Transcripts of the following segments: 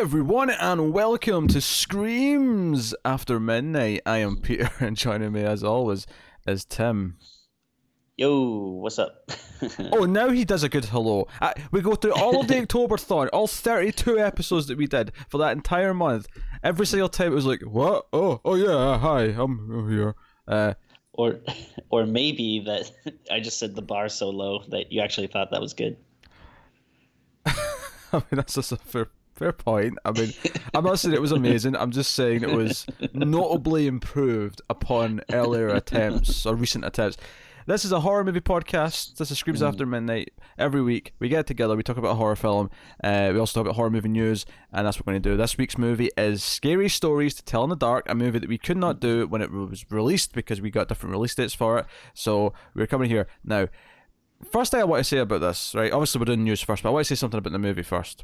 everyone, and welcome to Screams After Midnight. I am Peter, and joining me, as always, is Tim. Yo, what's up? oh, now he does a good hello. Uh, we go through all of the October thon, all 32 episodes that we did for that entire month. Every single time it was like, what? Oh, oh yeah, hi, I'm here. Uh, or, or maybe that I just said the bar so low that you actually thought that was good. I mean, that's just a fair Fair point. I mean, I'm not saying it was amazing. I'm just saying it was notably improved upon earlier attempts or recent attempts. This is a horror movie podcast. This is Screams mm. After Midnight. Every week we get together, we talk about a horror film. Uh, we also talk about horror movie news, and that's what we're going to do. This week's movie is Scary Stories to Tell in the Dark, a movie that we could not do when it was released because we got different release dates for it. So we're coming here now. First thing I want to say about this, right? Obviously, we're doing news first, but I want to say something about the movie first.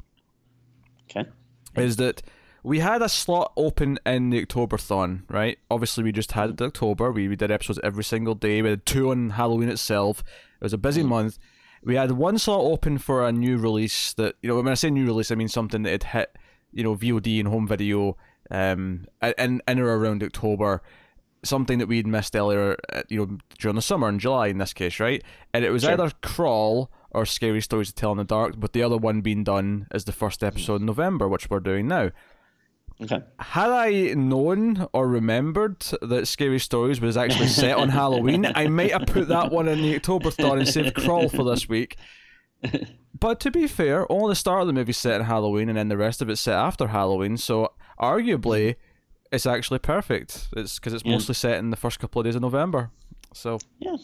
Okay. Is that we had a slot open in the Octoberthon, right? Obviously, we just had October. We, we did episodes every single day. We had two on Halloween itself. It was a busy mm. month. We had one slot open for a new release that, you know, when I say new release, I mean something that had hit, you know, VOD and home video um, in, in or around October. Something that we'd missed earlier, uh, you know, during the summer in July in this case, right? And it was sure. either Crawl or Scary Stories to Tell in the Dark, but the other one being done is the first mm. episode in November, which we're doing now. Okay. Had I known or remembered that Scary Stories was actually set on Halloween, I might have put that one in the Octoberthon and saved Crawl for this week. But to be fair, only the start of the movie set on Halloween, and then the rest of it set after Halloween. So arguably, mm. it's actually perfect. It's because it's yeah. mostly set in the first couple of days of November. So yeah,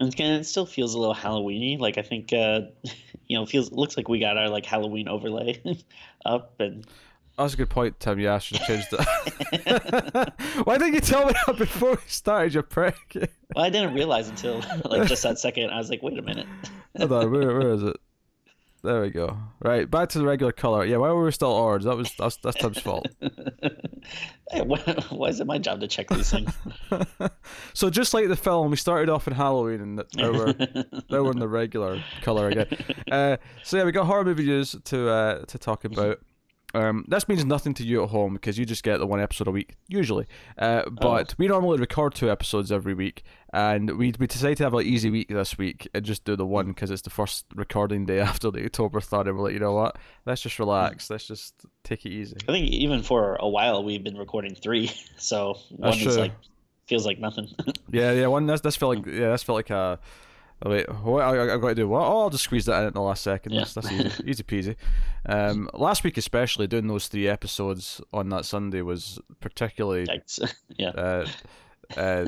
and again, it still feels a little Halloweeny. Like I think, uh, you know, feels looks like we got our like Halloween overlay up and. That's a good point, Tim. Yeah, I should have changed that. Why didn't you tell me that before we started, you prick? well, I didn't realize until like just that second. I was like, wait a minute. Hold on, where, where is it? There we go. Right, back to the regular color. Yeah, why were we still orange? That was that's that's Tim's fault. hey, why, why, is it my job to check these things? so just like the film, we started off in Halloween, and now we're now we're in the regular color again. Uh, so yeah, we got horror movie news to uh, to talk about. Um, this means nothing to you at home because you just get the one episode a week usually. Uh, oh. but oh. we normally record two episodes every week, and we we decided to have an easy week this week and just do the one because it's the first recording day after the Octoberthon. And we're like, you know what? Let's just relax. Let's just take it easy. I think even for a while we've been recording three, so one is like feels like nothing. yeah, yeah. One that's that's felt like yeah, that's felt like a Wait, what I, have got to do? What? Oh, I'll just squeeze that in at the last second. Yeah. That's, that's easy, easy peasy. Um, last week, especially doing those three episodes on that Sunday was particularly yeah. Uh, uh,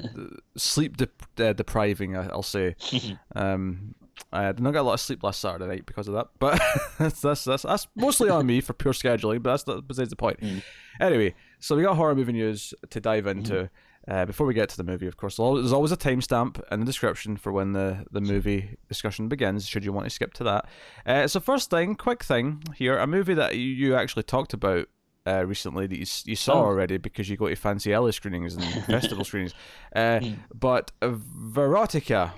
sleep de- uh, depriving. I'll say. um, I did not get a lot of sleep last Saturday night because of that, but that's, that's that's that's mostly on me for pure scheduling. But that's besides the point. Mm. Anyway, so we got horror movie news to dive into. Mm. Uh, before we get to the movie, of course, there's always a timestamp in the description for when the, the movie discussion begins, should you want to skip to that. Uh, so, first thing, quick thing here a movie that you, you actually talked about uh, recently that you, you saw oh. already because you go to Fancy Alley screenings and festival screenings. Uh, hmm. but Verotica.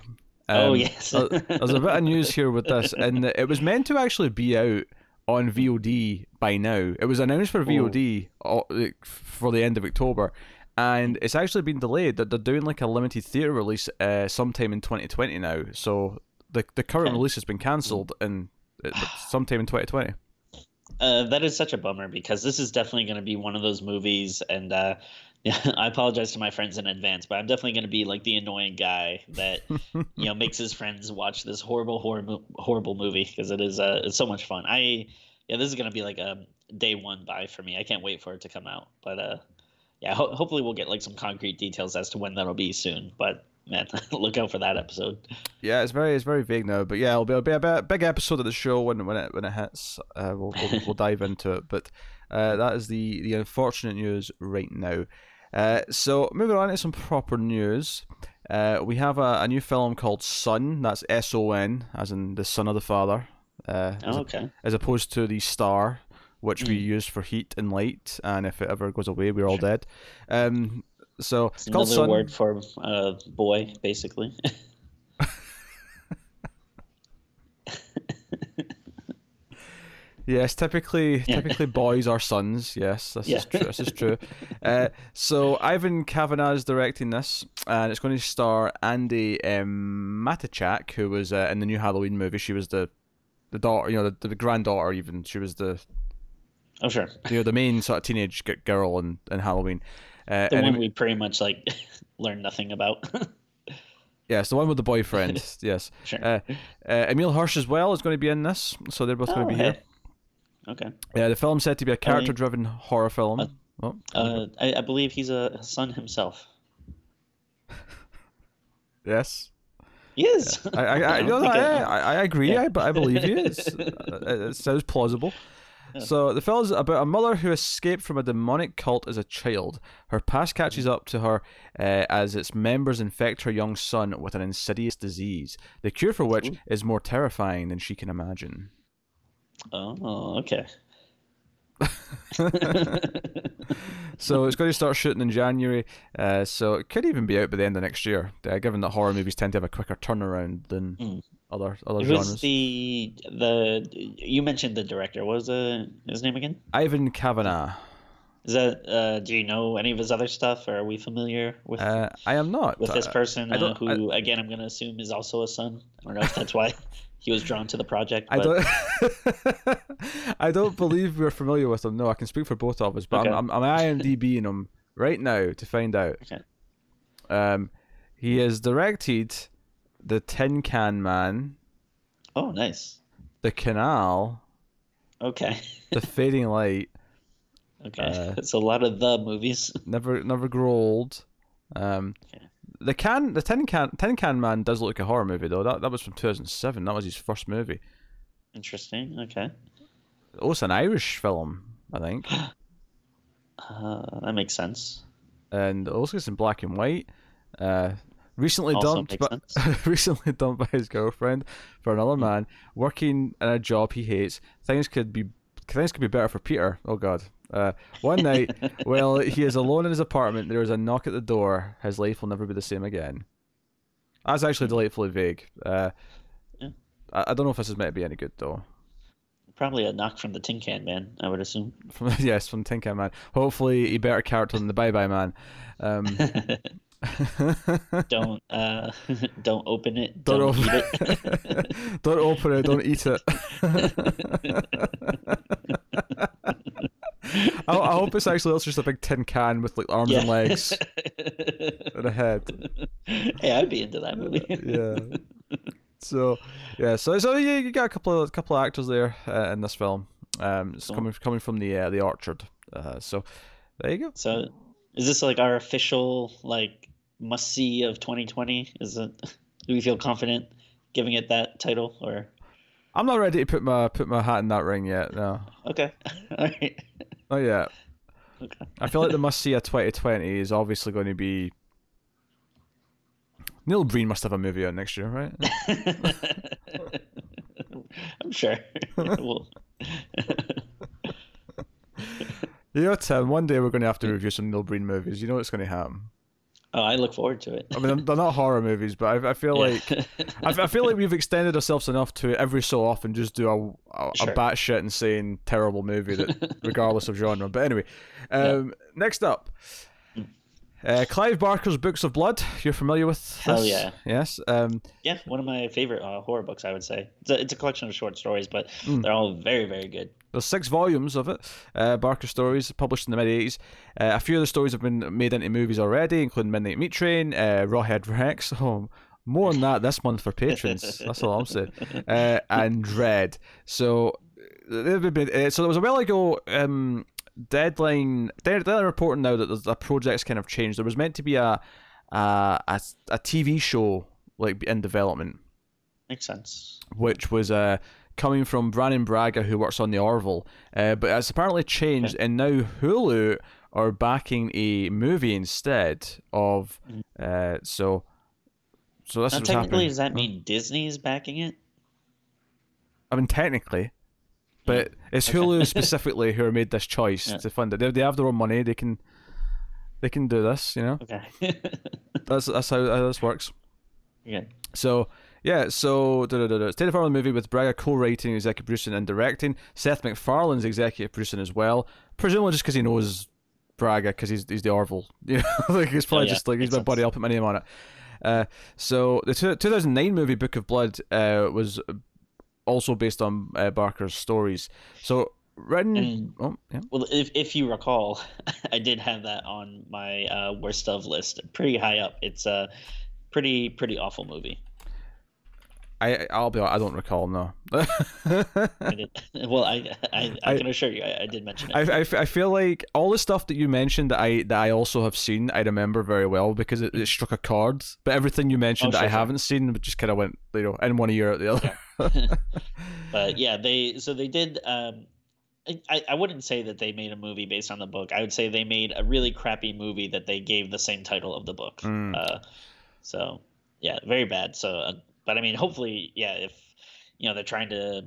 Oh, um, oh, yes. there's a bit of news here with this, and it was meant to actually be out on VOD by now. It was announced for VOD oh. for the end of October and it's actually been delayed. That they're doing like a limited theater release uh, sometime in 2020 now. So the the current release has been cancelled and sometime in 2020. Uh, that is such a bummer because this is definitely going to be one of those movies, and uh, yeah, I apologize to my friends in advance, but I'm definitely going to be like the annoying guy that you know makes his friends watch this horrible, horrible, horrible movie because it is uh, it's so much fun. I yeah, this is going to be like a day one buy for me. I can't wait for it to come out, but uh, yeah, ho- hopefully we'll get like some concrete details as to when that'll be soon. But man, look out for that episode. Yeah, it's very it's very vague now, but yeah, it'll be, it'll be a big episode of the show when when it when it hits. Uh, we'll, we'll, we'll dive into it, but uh, that is the the unfortunate news right now. Uh, so moving on to some proper news. Uh, we have a, a new film called Son. That's S O N, as in the son of the father. Uh, oh, okay. As opposed to the star, which mm. we use for heat and light, and if it ever goes away, we're all dead. Um, so it's, it's another sun. word for uh, boy, basically. Yes, typically, Yeah. typically boys are sons. Yes, this Yeah. is true. This is true. Uh, so Ivan Kavanagh is directing this, and it's going to star Andi um, Matichak, who was uh, in the new Halloween movie. She was the the daughter, you know, the, the granddaughter. Even she was the Oh sure. you know the main sort of teenage girl in, in Halloween. Uh, The and one it- we pretty much like learned nothing about. yes, the one with the boyfriend. yes, sure. uh, uh, Emile Hirsch as well is going to be in this, so they're both going oh, to be here. Okay. Yeah, the film's said to be a character-driven horror film. Uh, oh, Uh, I, I believe he's a son himself. yes. He is. I, I, I, no, I, I, I agree. Yeah. I, I believe he is. uh, it sounds plausible. So the film is about a mother who escaped from a demonic cult as a child. Her past catches up to her uh, as its members infect her young son with an insidious disease, the cure for which Ooh. is more terrifying than she can imagine. Oh, okay. So it's going to start shooting in January. Uh, so it could even be out by the end of next year, uh, given that horror movies tend to have a quicker turnaround than Mm. Other other Who's genres. the the? You mentioned the director. What was the his name again? Ivan Kavanagh. Is that? Uh, do you know any of his other stuff? Or are we familiar with Uh, I am not. with this Uh, person? I Uh, who again, I'm going to assume is also a son. I don't know if that's why he was drawn to the project. I don't. I don't believe we're familiar with him. No, I can speak for both of us, but Okay. I'm, I'm, I'm IMDbing him right now to find out. Okay. Um, he has directed the Tin Can Man, Oh, nice. the Canal, Okay. the Fading Light, Okay. Uh, it's a lot of the movies. Never Never Grow Old. Um, Okay. the can the Tin Can Tin Can Man does look like a horror movie though. That that was from 2007. That was his first movie. Interesting. Okay. Oh, it's an Irish film, I think. Uh, that makes sense. and also it's in black and white. Uh, recently Also dumped, but recently dumped by his girlfriend for another Hmm. man, working in a job he hates. Things could be things could be better for Peter. Oh God. Uh, one night, while he is alone in his apartment, there is a knock at the door. His life will never be the same again. That's actually delightfully vague. Uh, Yeah. I, I don't know if this is meant to be any good though. Probably a knock from the Tin Can Man, I would assume. From yes, from Tin Can Man. Hopefully, a better character than the Bye Bye Man. Um, don't uh, don't open it. Don't Don't, open eat it. don't open it. Don't eat it. I, I hope it's actually also just a big tin can with like arms and legs and a head. hey, I'd be into that movie. Yeah. So yeah, so so yeah, you got a couple of couple of actors there uh, in this film. Um, it's Cool. coming coming from the uh, the Orchard. Uh, so there you go. So, is this like our official like must see of 2020? Is it? Do we feel confident giving it that title or? I'm not ready to put my put my hat in that ring yet. No, Okay, all right. not yet. Okay. I feel like the must see of 2020 is obviously going to be. Neil Breen must have a movie out next year, right? I'm sure. well, You know, Tim, one day we're going to have to review some Neil Breen movies. You know what's going to happen. Oh, I look forward to it. I mean, they're not horror movies, but I, I feel like I, I feel like we've extended ourselves enough to every so often just do a a, Sure. a batshit insane terrible movie that, regardless of genre. But anyway, um, next up, uh, Clive Barker's Books of Blood. You're familiar with? Hell this? yeah. Yes. Um, yeah, one of my favorite uh, horror books, I would say. It's a, it's a collection of short stories, but Mm. they're all very, very good. There's six volumes of it, uh, Barker stories, published in the mid 80s. Uh, a few of the stories have been made into movies already, including Midnight Meat Train, uh, Rawhead Rex. Oh, more on that this month for patrons. That's all I'm saying. Uh, and Dread. So, been, uh, so there was a while ago. Um, Deadline. They're, they're reporting now that there's- the project's kind of changed. There was meant to be a a, a, a TV show like in development Makes sense. which was uh, coming from Brannon Braga, who works on the Orville. Uh, but it's apparently changed, and now Hulu are backing a movie instead of. Uh, so, so this Now, is technically, happening. does that mean Disney's backing it? I mean, technically, but it's Hulu specifically who made this choice Yeah. to fund it. They, they have their own money. They can, they can do this. You know, Okay. that's that's how, how this works. yeah. So Yeah, so da, da, da, da. State of Farmland movie with Braga co-writing, executive producing, and directing. Seth MacFarlane's executive producing as well. Presumably just because he knows Braga, because he's he's the Orville. You know, like he's probably Oh, yeah, just like he's my buddy. I'll put my name on it. Uh, so the two, 2009 movie Book of Blood uh, was also based on uh, Barker's stories. So written. And- oh yeah. Well, if if you recall, I did have that on my uh, worst of list, pretty high up. It's a pretty pretty awful movie. I I'll be. I don't recall. No. I well, I, I I I- can assure you, I, I did mention it. I I feel like all the stuff that you mentioned that I that I also have seen I remember very well because it, it struck a chord. But everything you mentioned Oh, that I sure, sure. haven't seen just kind of went you know in one ear out the other. but yeah, they so they did. Um, I, I wouldn't say that they made a movie based on the book. I would say they made a really crappy movie that they gave the same title of the book. Mm. Uh, so yeah, very bad. So, uh, but I mean, hopefully, yeah, if you know they're trying to,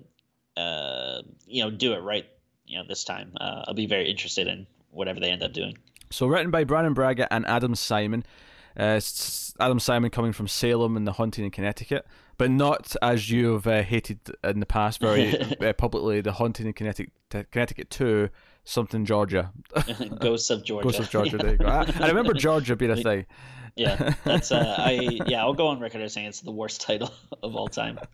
uh, you know, do it right, you know, this time, uh, I'll be very interested in whatever they end up doing. So written by Brannon Braga and Adam Simon. Uh, Adam Simon coming from Salem and the Haunting in Connecticut, but not as you've uh, hated in the past very uh, publicly. The Haunting in Connecticut, Connecticut Two, something Georgia, Ghosts of Georgia. Ghosts of Georgia. Yeah. There you go. I, I remember Georgia being a thing. Yeah, that's uh, I yeah, I'll go on record as saying it's the worst title of all time.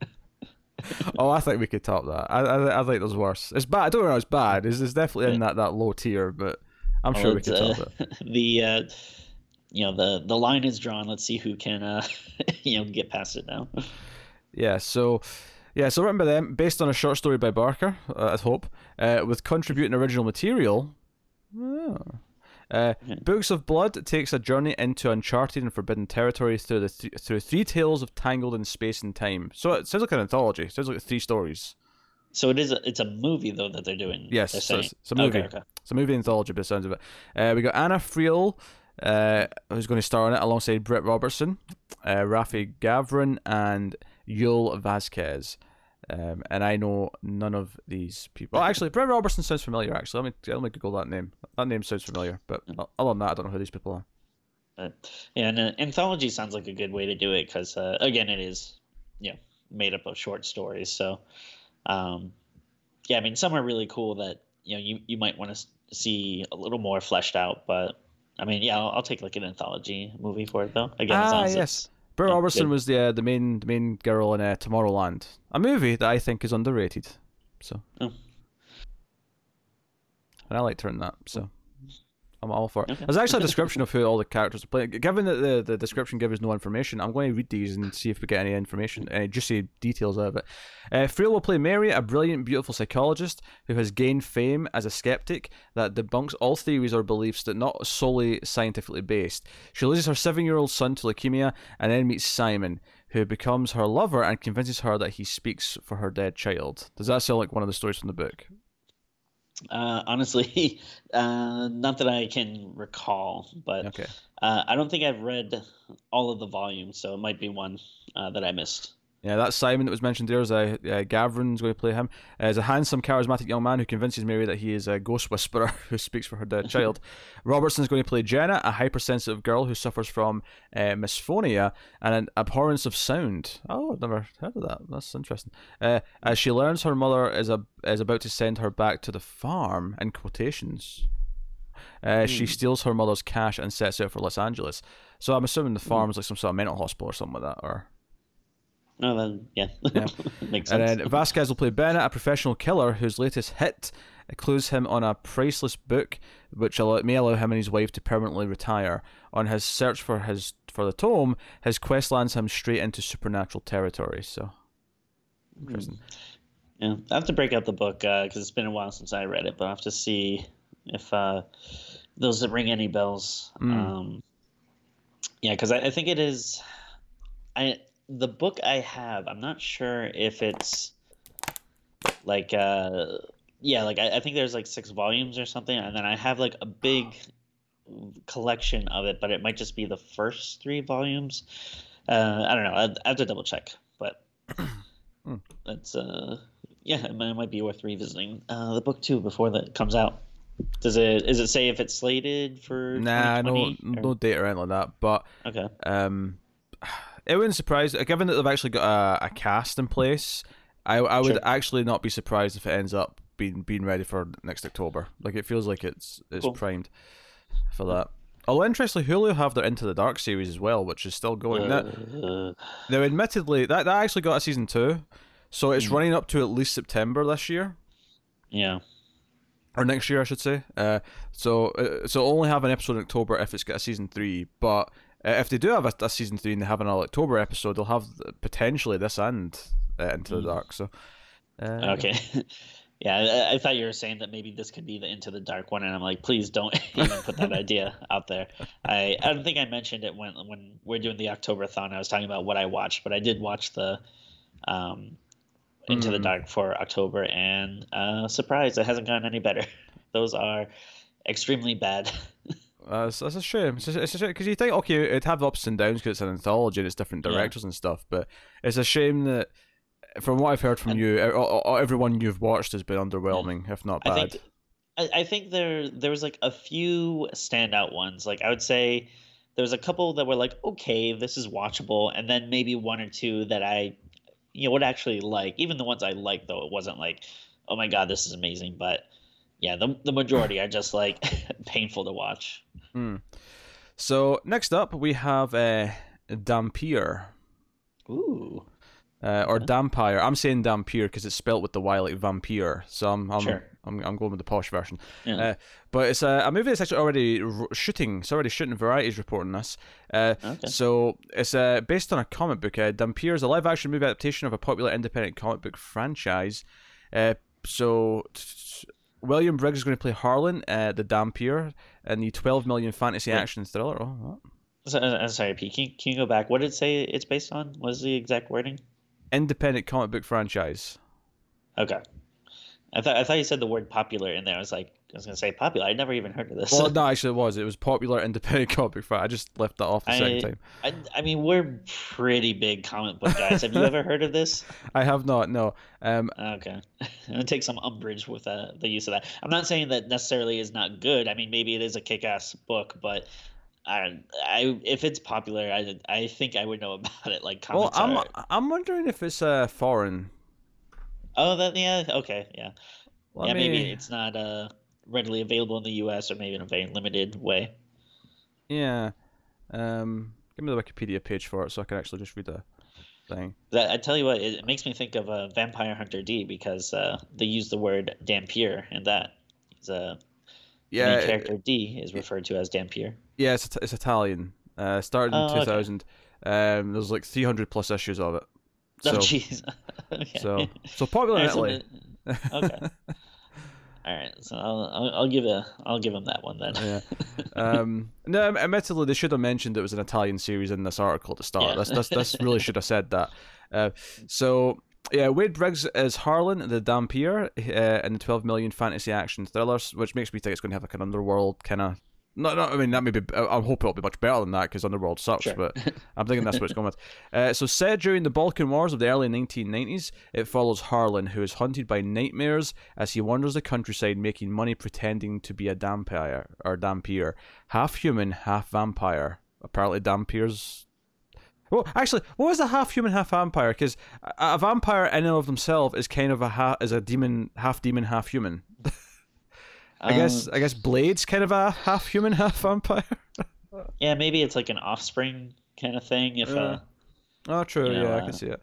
Oh, I think we could top that. I I, I think there's worse. It's bad. I don't know. It's bad. It's, it's definitely in that, that low tier, but I'm sure we could uh, top it. the uh, you know the the line is drawn. Let's see who can uh, you know get past it now. Yeah. So, yeah. So written by them, based on a short story by Barker, uh, I hope, uh, with contributing original material. Oh. Uh, Books of Blood takes a journey into uncharted and forbidden territory through the th- through three tales of tangled in space and time. So it sounds like an anthology. It sounds like three stories. So it is a, it's a movie though that they're doing. Yes, they're so it's- it's a movie. Okay, okay. It's a movie anthology, by the sounds of it. Uh, we got Anna Friel, uh, who's going to star in it alongside Britt Robertson, uh, Rafi Gavron, and Yul Vasquez. Um, and I know none of these people. Well, actually, Britt Robertson sounds familiar. Actually, let me let me Google that name. That name sounds familiar, but other than that, I don't know who these people are. But, yeah, and uh, anthology sounds like a good way to do it because uh, again, it is you know made up of short stories. So um, yeah, I mean some are really cool that you know you you might want to see a little more fleshed out, but. I mean, yeah, I'll, I'll take like an anthology movie for it though. Again, Ah, yes. Britt Robertson was the uh, the main the main girl in uh, Tomorrowland, a movie that I think is underrated. So, Oh. and I liked her in that. So, I'm all for it. Okay. There's actually a description of who all the characters are playing. Given that the, the description gives us no information, I'm going to read these and see if we get any information, any juicy details out of it. Uh, Friel will play Mary, a brilliant, beautiful psychologist who has gained fame as a skeptic that debunks all theories or beliefs that not solely scientifically based. She loses her seven-year-old son to leukemia and then meets Simon, who becomes her lover and convinces her that he speaks for her dead child. Does that sound like one of the stories from the book? Uh, honestly, uh, not that I can recall, but Okay. uh, I don't think I've read all of the volumes, so it might be one uh, that I missed. Yeah, that Simon that was mentioned there is a uh, Gavron's going to play him. Uh, is a handsome, charismatic young man who convinces Mary that he is a ghost whisperer who speaks for her dead child. Robertson's going to play Jenna, a hypersensitive girl who suffers from uh, misophonia and an abhorrence of sound. Oh, I've never heard of that. That's interesting. Uh, as she learns her mother is a is about to send her back to the farm. In quotations. Uh, She steals her mother's cash and sets out for Los Angeles. So I'm assuming the farm is like some sort of mental hospital or something like that, or Then yeah, Yeah. makes and then Vasquez will play Bennett, a professional killer whose latest hit clues him on a priceless book, which may allow him and his wife to permanently retire. On his search for his for the tome, his quest lands him straight into supernatural territory. So interesting. Yeah, I have to break out the book because it's been a while since I read it, but I have to see if uh, those that ring any bells. Mm. Um, yeah, because I, I think it is. I the book I have. I'm not sure if it's like uh yeah like I, I think there's like six volumes or something, and then I have like a big collection of it, but it might just be the first three volumes. Uh, I don't know. I, I have to double check, but Hmm. that's uh yeah, it might, it might be worth revisiting uh, the book too before that comes out. Does it is it say if it's slated for Nah, no, 2020, or- no data or anything like that. But Okay. um, it wouldn't surprise. Given that they've actually got a, a cast in place, I I would Sure. actually not be surprised if it ends up being being ready for next October. Like it feels like it's it's Cool. primed for that. Although interestingly, Hulu have their Into the Dark series as well, which is still going. now, Uh, now, admittedly, that that actually got a season two, so it's Mhm. running up to at least September this year. yeah. or next year, I should say. Uh, so uh, so only have an episode in October if it's got a season three. But uh, if they do have a, a season three and they have another October episode, they'll have potentially this and uh, Into the Mm. Dark. So uh, Okay. yeah, I, I thought you were saying that maybe this could be the Into the Dark one, and I'm like, please don't even put that idea out there. I I don't think I mentioned it when when we're doing the October-thon. I was talking about what I watched, but I did watch the um, Into the Mm. Dark for October, and uh, surprise, it hasn't gotten any better. Those are extremely bad. Uh, it's, it's a shame. It's a, it's a shame because you think okay, it'd have ups and downs because it's an anthology and it's different Yeah. directors and stuff. But it's a shame that, from what I've heard from And- you, everyone you've watched has been underwhelming, if not bad. I think I, I think there there was like a few standout ones. Like I would say there was a couple that were like, okay, this is watchable, and then maybe one or two that I you know would actually like. Even the ones I liked though, it wasn't like, oh my god, this is amazing. But yeah, the the majority are just like painful to watch. Hmm. So next up we have uh, Dampier. Ooh. Uh, or Okay. Dampire. I'm saying Dampier because it's spelt with the Y like vampire. So I'm I'm, Sure. I'm, I'm going with the posh version. Yeah. Uh, but it's a, a movie that's actually already r- shooting. It's already shooting. Variety's reporting this. Uh, okay. So it's uh, based on a comic book. Uh, Dampier is a live-action movie adaptation of a popular independent comic book franchise. Uh, so William Briggs is going to play Harlan, uh, the Dampier, in the 12 million fantasy Wait. action thriller. Oh, what? So, uh, I'm sorry, Pete. Can, can you go back? What did it say it's based on? What is the exact wording? Independent comic book franchise. Okay. I thought I thought you said the word popular in there. I was like, I was gonna say popular. I'd never even heard of this. Well, no, actually, it was. It was popular independent comic book fan. I just left that off the second time. I, I mean, we're pretty big comic book guys. Have you ever heard of this? I have not. No. Um. Okay, I'm gonna take some umbrage with uh, the use of that. I'm not saying that necessarily is not good. I mean, maybe it is a kick-ass book, but I, I if it's popular, I, I think I would know about it. Like Well, I'm are. I'm wondering if it's uh foreign. Oh, that yeah. Okay, yeah, Let yeah. me- Maybe it's not uh readily available in the U.S. or maybe in a very limited way. Yeah. Um. Give me the Wikipedia page for it so I can actually just read the thing. That I tell you what, it, it makes me think of uh, Vampire Hunter D because uh, they use the word Dampier in that. He's a Yeah. main character D is referred to as Dampier. Yeah, it's it's Italian. Uh, started in Oh, okay. 2000. Um, there's like 300 plus issues of it. Oh, So, jeez. okay. so, so popular in Alright, so okay. All right, so I'll, I'll I'll give a I'll give him that one then. Yeah. Um, no, admittedly, they should have mentioned it was an Italian series in this article to start. Yeah. This, this, this really should have said that. Uh, so, yeah, Wade Briggs is Harlan, the Dampier, uh, in the 12 million fantasy action thrillers, which makes me think it's going to have like an underworld kind of. No, no, I mean that may be. I I hope it'll be much better than that because Underworld sucks. Sure. But I'm thinking that's what it's going with. Uh, so, set during the Balkan Wars of the early 1990s, it follows Harlan, who is haunted by nightmares as he wanders the countryside making money pretending to be a Dampier or Dampier, half human, half vampire. Apparently, Dampiers. Well, actually, what is a half human, half vampire? Because a, a vampire in and of themselves is kind of a ha- is a demon, half demon, half human. I guess Um, I guess Blade's kind of a half human, half vampire. yeah, maybe it's like an offspring kind of thing. If uh, Oh, true. You know, yeah, I uh, can see it.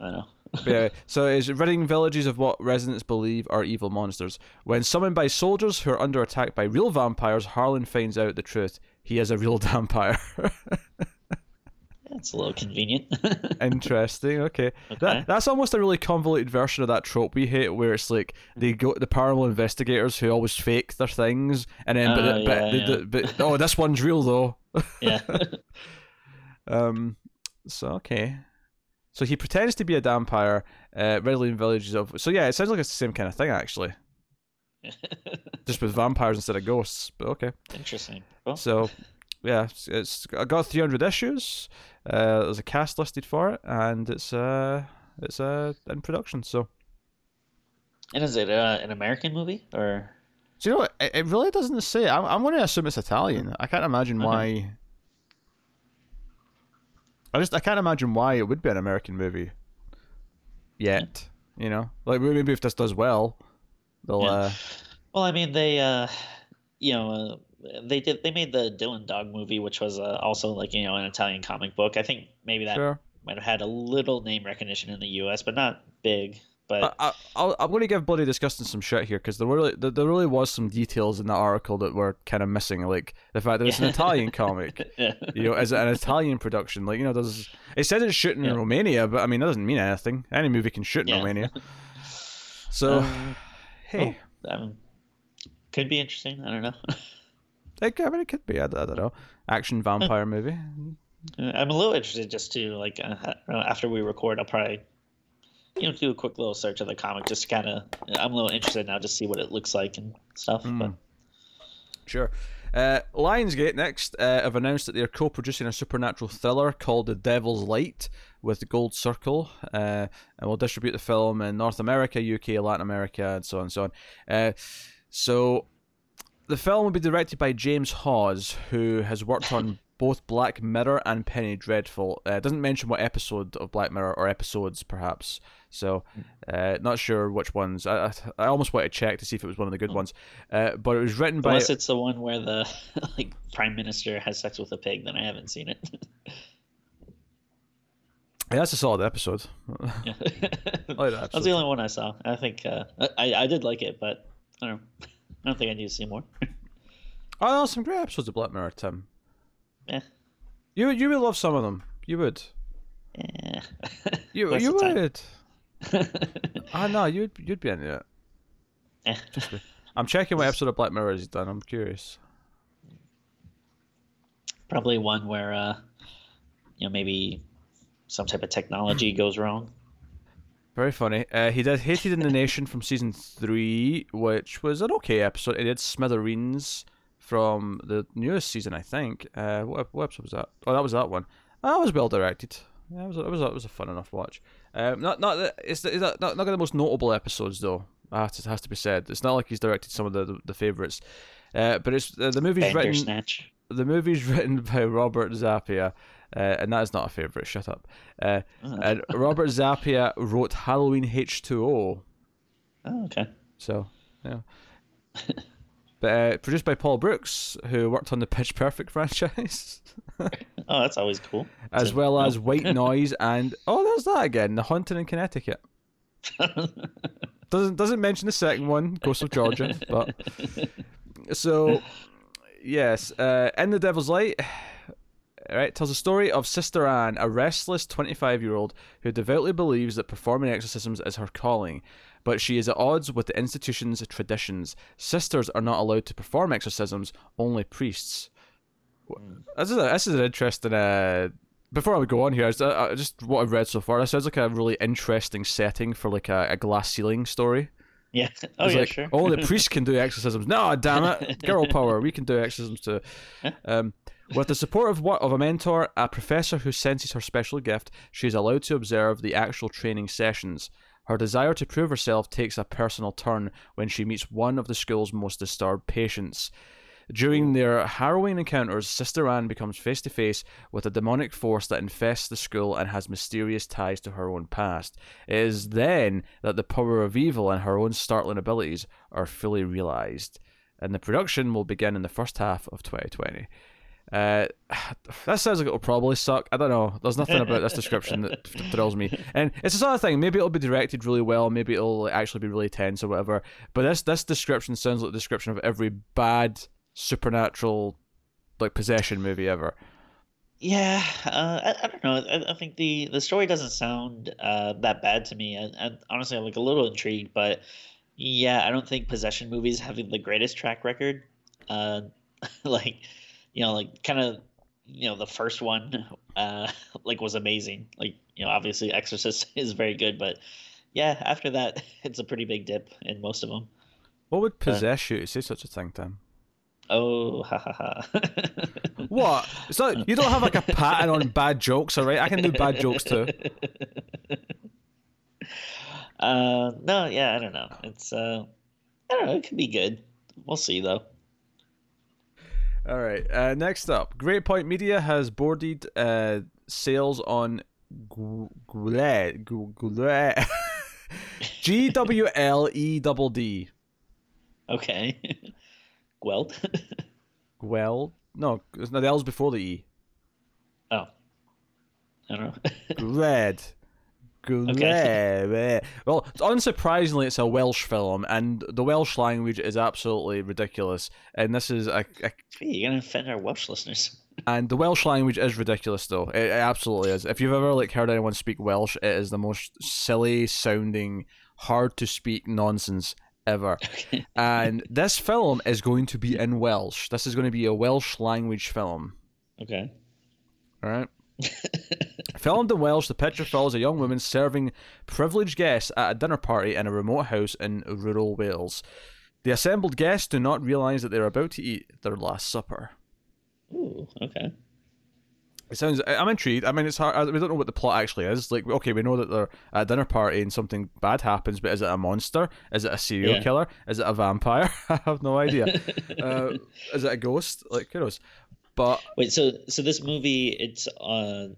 I know. But yeah, so it's ridding villages of what residents believe are evil monsters. When summoned by soldiers who are under attack by real vampires, Harlan finds out the truth. He is a real vampire. That's a little convenient. Interesting. Okay. Okay. That, that's almost a really convoluted version of that trope we hate, where it's like they go the paranormal investigators who always fake their things, and then but, Oh, but, yeah, they- yeah. but oh, this one's real though. yeah. Um. So okay. So he pretends to be a vampire, uh, readily in villages of. So yeah, it sounds like it's the same kind of thing actually, just with vampires instead of ghosts. But okay. Interesting. Well, So yeah, it's, it's I got 300 issues. Uh, there's a cast listed for it, and it's uh it's uh in production. So and is it uh, an American movie or? so you know what? It, it really doesn't say. I'm I'm going to assume it's Italian. I can't imagine Okay. why. I just I can't imagine why it would be an American movie. Yet, you know, like maybe if this does well, they'll. Yeah. Uh, Well, I mean, they, uh, you know, uh, they did. They made the Dylan Dog movie, which was uh, also like you know an Italian comic book. I think maybe that sure. might have had a little name recognition in the U.S., but not big. But I, I'm going to give Bloody Disgusting some shit here because there really there, there really was some details in that article that were kind of missing, like the fact that it's an Italian comic. yeah. You know, as an Italian production? Like you know, there's it says it's shooting Yeah. in Romania, but I mean that doesn't mean anything. Any movie can shoot in. Romania. So, Um, hey, um, could be interesting. I don't know. it, I mean, it could be. I, I don't know. Action vampire movie. I'm a little interested just to like uh, know, after we record, I'll probably you know do a quick little search of the comic just to kind of. I'm a little interested now to see what it looks like and stuff. But Mm. Sure. Uh, Lionsgate next uh, have announced that they are co-producing a supernatural thriller called The Devil's Light with the Gold Circle, uh, and will distribute the film in North America, UK, Latin America, and so on and so on. Uh, so, the film will be directed by James Hawes, who has worked on both Black Mirror and Penny Dreadful. Uh, it doesn't mention what episode of Black Mirror or episodes, perhaps. So, uh, not sure which ones. I, I, I almost want to check to see if it was one of the good ones. Uh, but it was written by. unless it's the one where the like prime minister has sex with a pig, then I haven't seen it. Yeah, that's a solid episode. Yeah. Like that That's the only one I saw. I think uh, I I did like it, but I don't know. I don't think I need to see more. Oh, some great episodes of Black Mirror, Tim. yeah. You would, you would love some of them. You would. Yeah. You Waste you would. Ah, no, you'd you'd be into it. Just be- I'm checking what episode of Black Mirror he's done. I'm curious. Probably one where uh, you know maybe some type of technology goes wrong. Very funny. Uh, he did Hated in the Nation from season three, which was an okay episode. He did Smithereens from the newest season, I think. Uh, what, what episode was that? Oh, that was that one. That was well directed. Yeah, it was a, it was a, it was a fun enough watch. Um, not not the- it's, the, not not the most notable episodes though. It has to be said. It's not like he's directed some of the the, the favorites. Uh, but it's uh, the movie's written the movie's written by Robert Zappia, uh, and that is not a favorite. Shut up. Uh, Oh. and Robert Zappia wrote Halloween H two O. Oh, okay. So yeah. but uh, produced by Paul Brooks, who worked on the Pitch Perfect franchise, Oh, that's always cool. as well as White Noise and oh, there's that again, The Haunting in Connecticut. Doesn't doesn't mention the second one, Ghost of Georgia, but so yes, uh, in the Devil's Light. Right, tells the story of Sister Anne, a restless 25 year old who devoutly believes that performing exorcisms is her calling, but she is at odds with the institution's traditions. Sisters are not allowed to perform exorcisms, only priests. This is, a, this is an interesting. Uh, before I would go on here, just, uh, just what I've read so far, this sounds like a really interesting setting for like a, a glass ceiling story. yeah. Oh It's yeah, like, sure. Only the priests can do exorcisms. No, damn it, girl power. We can do exorcisms too. Um, with the support of what of a mentor, a professor who senses her special gift, she is allowed to observe the actual training sessions. Her desire to prove herself takes a personal turn when she meets one of the school's most disturbed patients. During their harrowing encounters, Sister Anne becomes face to face with a demonic force that infests the school and has mysterious ties to her own past. It is then that the power of evil and her own startling abilities are fully realized. And the production will begin in the first half of 2020. Uh, that sounds like it'll probably suck. I don't know. There's nothing about this description that thrills me. And it's the sort of thing. Maybe it'll be directed really well. Maybe it'll actually be really tense or whatever. But this this description sounds like the description of every bad supernatural like possession movie ever. Yeah, uh, I, I don't know. I, I think the the story doesn't sound uh, that bad to me. And, and honestly, I'm like a little intrigued. But yeah, I don't think possession movies have the greatest track record. Uh, like, you know, like kind of, you know, the first one, uh, like was amazing. Like, you know, obviously Exorcist is very good, but yeah, after that, it's a pretty big dip in most of them. What would possess you to say such a thing, Tim? Oh, ha ha ha. What? Not, you don't have like a pattern on bad jokes, all right? I can do bad jokes too. Uh, no, yeah, I don't know. It's uh, I don't know. It could be good. We'll see though. All right. Uh, next up, Great Point Media has boarded uh, sales on Gwledd. Gwledd. G W L E double D. Okay. Gweld. Gweld? No, no, the L's before the E. Oh. I don't know. Gled. Gled. Well, unsurprisingly, it's a Welsh film, and the Welsh language is absolutely ridiculous. And this is a, a Hey, you're gonna offend our Welsh listeners. and the Welsh language is ridiculous, though. It, it absolutely is. If you've ever like heard anyone speak Welsh, it is the most silly sounding, hard to speak nonsense ever. Okay. And this film is going to be in Welsh. This is going to be a Welsh language film. Okay. All right. Filmed in Welsh, the picture follows a young woman serving privileged guests at a dinner party in a remote house in rural Wales. The assembled guests do not realise that they're about to eat their last supper. Ooh. Okay. It sounds. I'm intrigued. I mean, it's hard. We don't know what the plot actually is. Like, okay, we know that they're at a dinner party and something bad happens, but is it a monster? Is it a serial Yeah. killer? Is it a vampire? I have no idea. uh, is it a ghost? Like, who knows? But Wait. So so this movie it's uh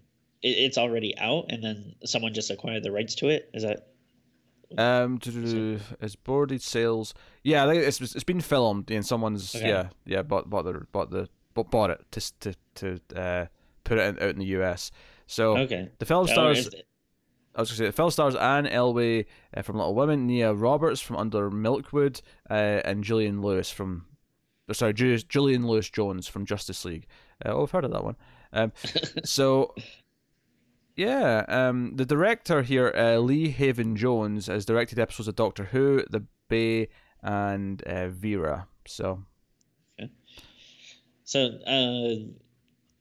it, it's already out and then someone just acquired the rights to it. Is that? Um, it's boarded sales. Yeah, it's it's been filmed and someone's Okay. yeah yeah bought bought the bought the bought, bought it to to to uh put it in, out in the US. So Okay. the film Oh, stars. is- I was gonna say the film stars Annes Elwy uh, from Little Women, Nia Roberts from Under Milkwood, uh, and Julian Lewis from oh, sorry Ju- Julian Lewis Jones from Justice League. Uh, oh, I've heard of that one. Um, so yeah, um, the director here, uh, Lee Haven Jones, has directed episodes of Doctor Who, The Bay, and uh, Vera. So okay. So, uh,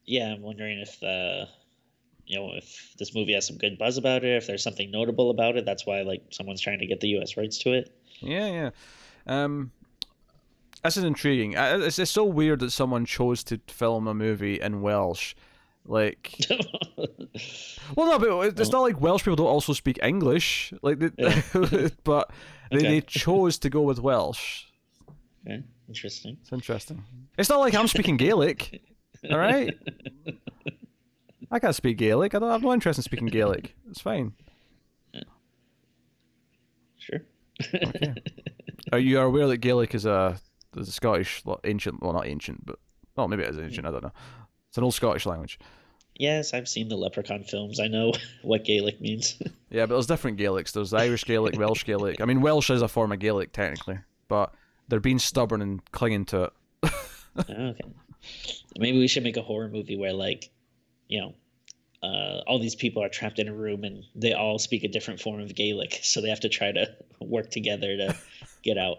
yeah, I'm wondering if uh, you know, if this movie has some good buzz about it, if there's something notable about it. That's why like someone's trying to get the U.S. rights to it. yeah, yeah. Um, this is intriguing. It's, it's so weird that someone chose to film a movie in Welsh. Like, well, no, but it's not like Welsh people don't also speak English. Like, they, but they, Okay. they chose to go with Welsh. okay, interesting. It's interesting. It's not like I'm speaking Gaelic. All right, I can't speak Gaelic. I don't I have no interest in speaking Gaelic. It's fine. Sure. Okay. Are you aware that Gaelic is a is a Scottish ancient? Well, not ancient, but oh maybe it is ancient. I don't know. It's an old Scottish language. Yes, I've seen the Leprechaun films. I know what Gaelic means. Yeah, but there's different Gaelics. There's Irish Gaelic, Welsh Gaelic. I mean, Welsh is a form of Gaelic technically, but they're being stubborn and clinging to it. okay. Maybe we should make a horror movie where, like, you know, uh, all these people are trapped in a room and they all speak a different form of Gaelic, so they have to try to work together to get out.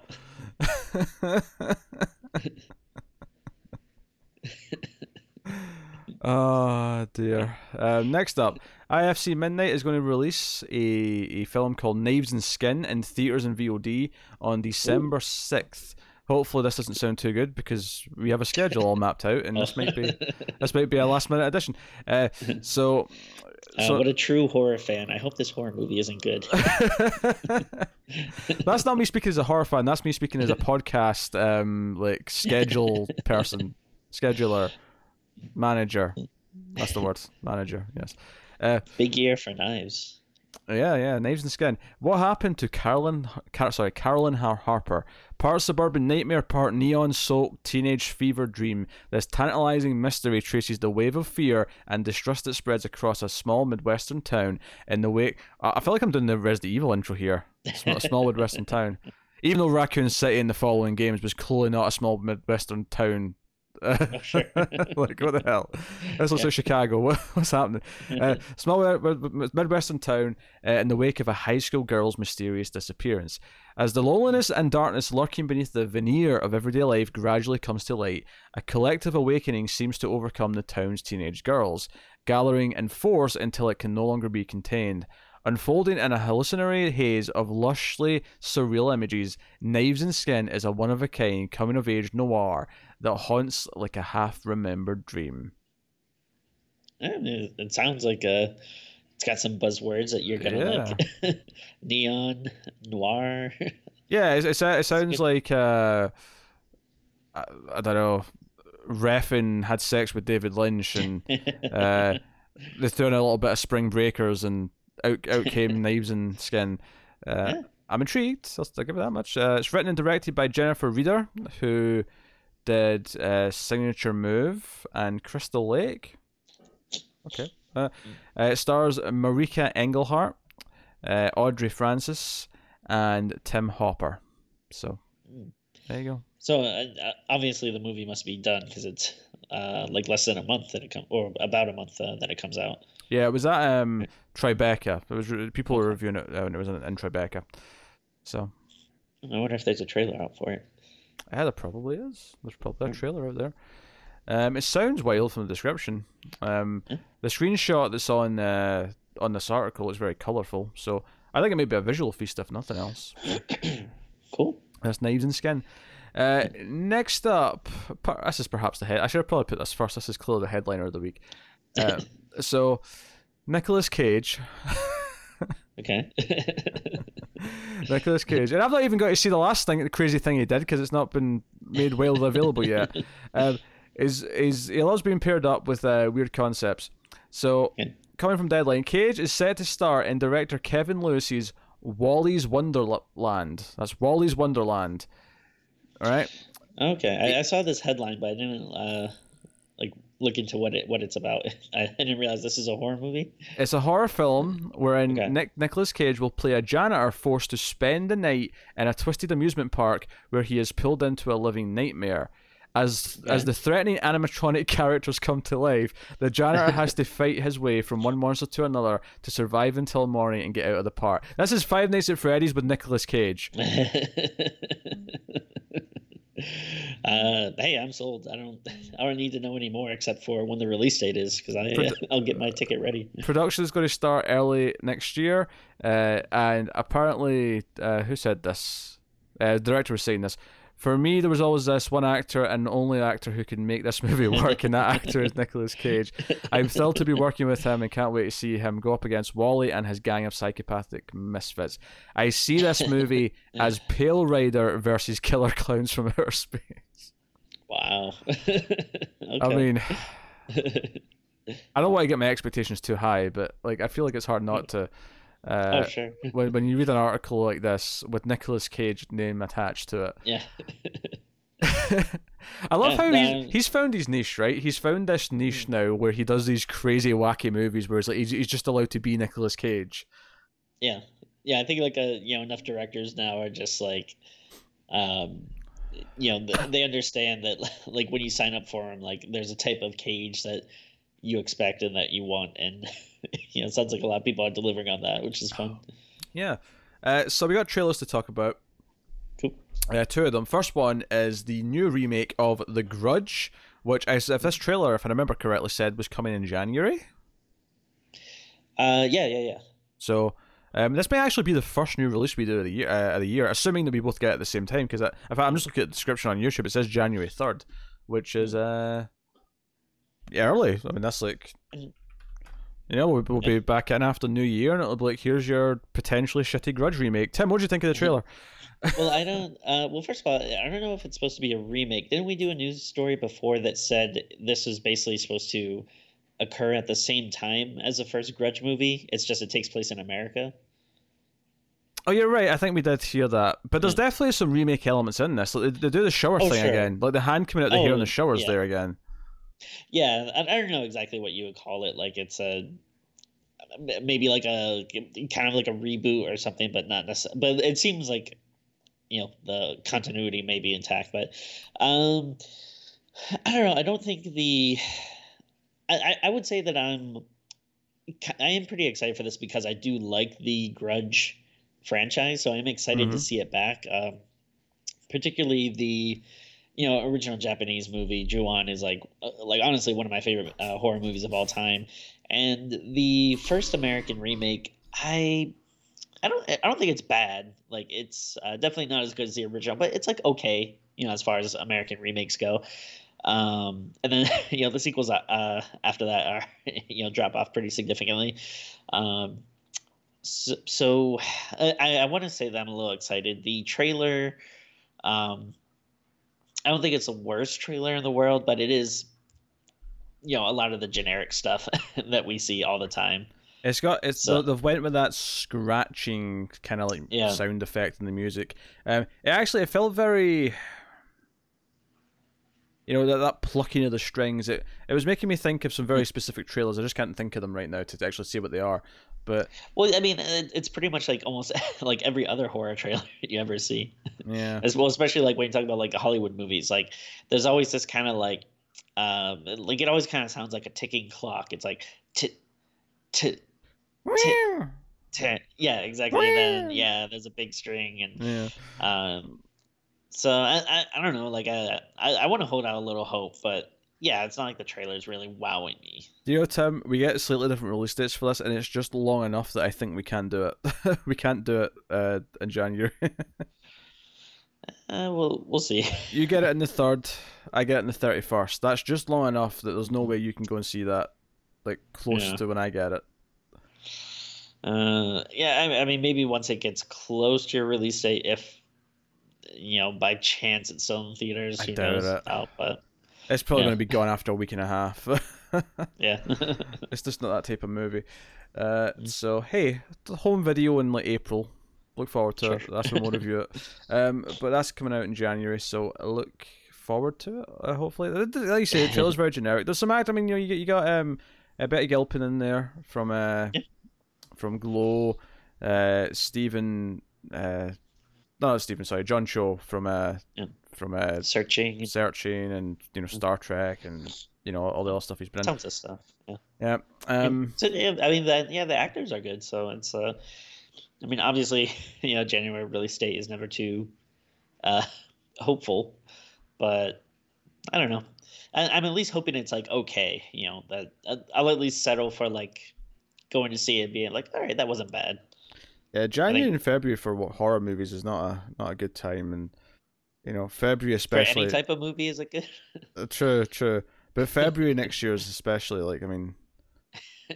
oh dear. Uh, next up, IFC Midnight is going to release a, a film called Knives and Skin in theaters and VOD on December sixth. Hopefully, this doesn't sound too good because we have a schedule all mapped out, and this might be this might be a last minute addition. Uh, so, Uh, what a true horror fan! I hope this horror movie isn't good. that's not me speaking as a horror fan. That's me speaking as a podcast, um, like schedule person, scheduler, manager. That's the word, manager. Yes. Uh, Big year for knives. Oh, yeah, yeah. Knives and Skin. What happened to Carolyn? Car- sorry, Carolyn Har- Harper. Part suburban nightmare, part neon-soaked teenage fever dream. This tantalizing mystery traces the wave of fear and distrust that spreads across a small midwestern town in the wake. I I feel like I'm doing the Resident Evil intro here. Small, small midwestern town. Even though Raccoon City in the following games was clearly not a small midwestern town. sure. like what the hell? This looks like Chicago. What, what's happening? Uh, small mid- mid- midwestern town uh, in the wake of a high school girl's mysterious disappearance. As the loneliness and darkness lurking beneath the veneer of everyday life gradually comes to light, a collective awakening seems to overcome the town's teenage girls, gathering in force until it can no longer be contained. Unfolding in a hallucinatory haze of lushly surreal images, Knives and Skin is a one of a kind coming of age noir that haunts like a half remembered dream. Yeah, It sounds like a. It's got some buzzwords that you're gonna like. Neon, noir. Yeah, it, it, it sounds like uh, I, I don't know, Refn had sex with David Lynch and uh, they threw in a little bit of Spring Breakers and out out came Knives and Skin. Uh, Yeah. I'm intrigued. I'll still give it that much. Uh, it's written and directed by Jennifer Reeder, who did uh, Signature Move and Crystal Lake. Okay. Uh, uh, it stars Marika Engelhardt, uh, Audrey Francis, and Tim Hopper. So Mm. there you go. So uh, uh, obviously the movie must be done because it's uh, like less than a month that it comes, or about a month uh, that it comes out. Yeah, it was at um, Tribeca. It was people were reviewing it when it was in, in Tribeca. So I wonder if there's a trailer out for it. Yeah, there probably is. There's probably a Hmm. trailer out there. Um, it sounds wild from the description. Um, Yeah. the screenshot that's on uh, on this article is very colourful. So I think it may be a visual feast if nothing else. Cool. That's knives and skin. Uh, next up, this is perhaps the head. I should have probably put this first. This is clearly the headliner of the week. Uh, so, Nicolas Cage. Okay. Nicolas Cage, and I've not even got to see the last thing, the crazy thing he did, because it's not been made widely available yet. Um, is is he loves being paired up with uh, weird concepts. So, Okay. coming from Deadline, Cage is set to star in director Kevin Lewis's Wally's Wonderland. That's Wally's Wonderland. All right. okay. I, I saw this headline, but I didn't uh, like look into what it what it's about. I didn't realize this is a horror movie. It's a horror film wherein Okay. Nick Nicolas Cage will play a janitor forced to spend the night in a twisted amusement park where he is pulled into a living nightmare. As as the threatening animatronic characters come to life, the janitor has to fight his way from one monster to another to survive until morning and get out of the park. This is Five Nights at Freddy's with Nicolas Cage. uh, hey, I'm sold. I don't. I don't need to know anymore except for when the release date is, because I Pred- I'll get my ticket ready. Production is going to start early next year, uh, and apparently, uh, who said this? Uh, the director was saying this. For me, there was always this one actor and only actor who can make this movie work, and that actor is Nicolas Cage. I'm thrilled to be working with him and can't wait to see him go up against Wally and his gang of psychopathic misfits. I see this movie as Pale Rider versus Killer Clowns from Outer Space. Wow. okay. I mean, I don't want to get my expectations too high, but like I feel like it's hard not to. Uh, oh sure. when when you read an article like this with Nicolas Cage name attached to it. Yeah. I love Yeah, how no. he's, he's found his niche, right? He's found this niche Hmm. now where he does these crazy, wacky movies where it's like he's, he's just allowed to be Nicolas Cage. Yeah. Yeah. I think like a you know enough directors now are just like, um, you know they understand that like when you sign up for them like there's a type of cage that you expect and that you want and you know it sounds like a lot of people are delivering on that which is fun. Yeah. Uh, so we got trailers to talk about. Cool. Uh, two of them. First one is the new remake of The Grudge, which, I, if this trailer, if I remember correctly, said was coming in January. Uh, yeah, yeah, yeah. So um, this may actually be the first new release we do of the year, uh, of the year, assuming that we both get it at the same time. Because in I'm just looking at the description on YouTube. It says January third, which is uh, yeah, early. I mean, that's like. You know, we'll, we'll be back in after New Year, and it'll be like, "Here's your potentially shitty Grudge remake." Tim, what do you think of the trailer? Well, I don't. Uh, well, first of all, I don't know if it's supposed to be a remake. Didn't we do a news story before that said this is basically supposed to occur at the same time as the first Grudge movie? It's just it takes place in America. Oh, you're right. I think we did hear that, but there's Hmm. definitely some remake elements in this. Like, they, they do the shower Oh, thing sure. again, like the hand coming out the hair Oh, in the shower's yeah. there again. Yeah, I, I don't know exactly what you would call it. Like it's a maybe like a kind of like a reboot or something, but not necessarily. But it seems like you know the continuity may be intact. But um, I don't know. I don't think the. I, I- I would say that I'm. I am pretty excited for this because I do like the Grudge franchise, so I'm excited to Mhm. see it back. Um, particularly the you know original Japanese movie Ju-on is like uh, like honestly one of my favorite uh, horror movies of all time, and the first American remake I. I don't. I don't think it's bad. Like it's uh, definitely not as good as the original, but it's like okay, you know, as far as American remakes go. Um, and then you know the sequels uh, after that are you know drop off pretty significantly. Um, so, so I, I want to say that I'm a little excited. The trailer, um, I don't think it's the worst trailer in the world, but it is, you know, a lot of the generic stuff that we see all the time. It's got it's So- they've went with that scratching kind of like Yeah. sound effect in the music. Um, it actually it felt very, you know, that that plucking of the strings. It it was making me think of some very specific trailers. I just can't think of them right now to actually see what they are. But Well, I mean, it's pretty much like almost like every other horror trailer you ever see. yeah, as well, especially like when you talk about like Hollywood movies. Like, there's always this kind of like, um, like it always kind of sounds like a ticking clock. It's like, t, t, t. Yeah, exactly. And then yeah, there's a big string and yeah. Um, so I, I, I don't know. Like I, I, I want to hold out a little hope, but yeah, it's not like the trailer is really wowing me. Do you know, Tim? We get slightly different release dates for this, and it's just long enough that I think we can do it. we can't do it uh, in January. Uh, we'll we'll see. You get it in the third. I get it in the thirty first. That's just long enough that there's no way you can go and see that, like close Yeah. to when I get it. Uh, yeah, I, I mean maybe once it gets close to your release date, if you know by chance it's still in theaters, I who knows? it. Oh, but It's probably Yeah. going to be gone after a week and a half. yeah, it's just not that type of movie. Uh, so hey, home video in like April. Look forward to it. That's when we'll review it. Um, but that's coming out in January, so look forward to it. Uh, hopefully, like you say, the trailer's very generic. There's some act. I mean, you know, you got, you got um, uh, Betty Gilpin in there from uh, Yeah. from Glow. Uh, Stephen. Uh, no, not Stephen. Sorry, John Cho from uh, Yeah. from uh, searching Searching and you know Star Trek and you know all the other stuff he's been in. tons of stuff. Yeah. Yeah. Um. So, yeah, I mean, that yeah, the actors are good. So it's, uh, I mean, obviously, you know, January release date is never too uh, hopeful, but I don't know. I, I'm at least hoping it's like okay. You know, that I- I'll at least settle for like going to see it, being like, all right, that wasn't bad. Yeah, January and February for what horror movies is not a not a good time, and you know February For especially. any type of movie, is it good? Uh, True, true. But February next year is especially like I mean,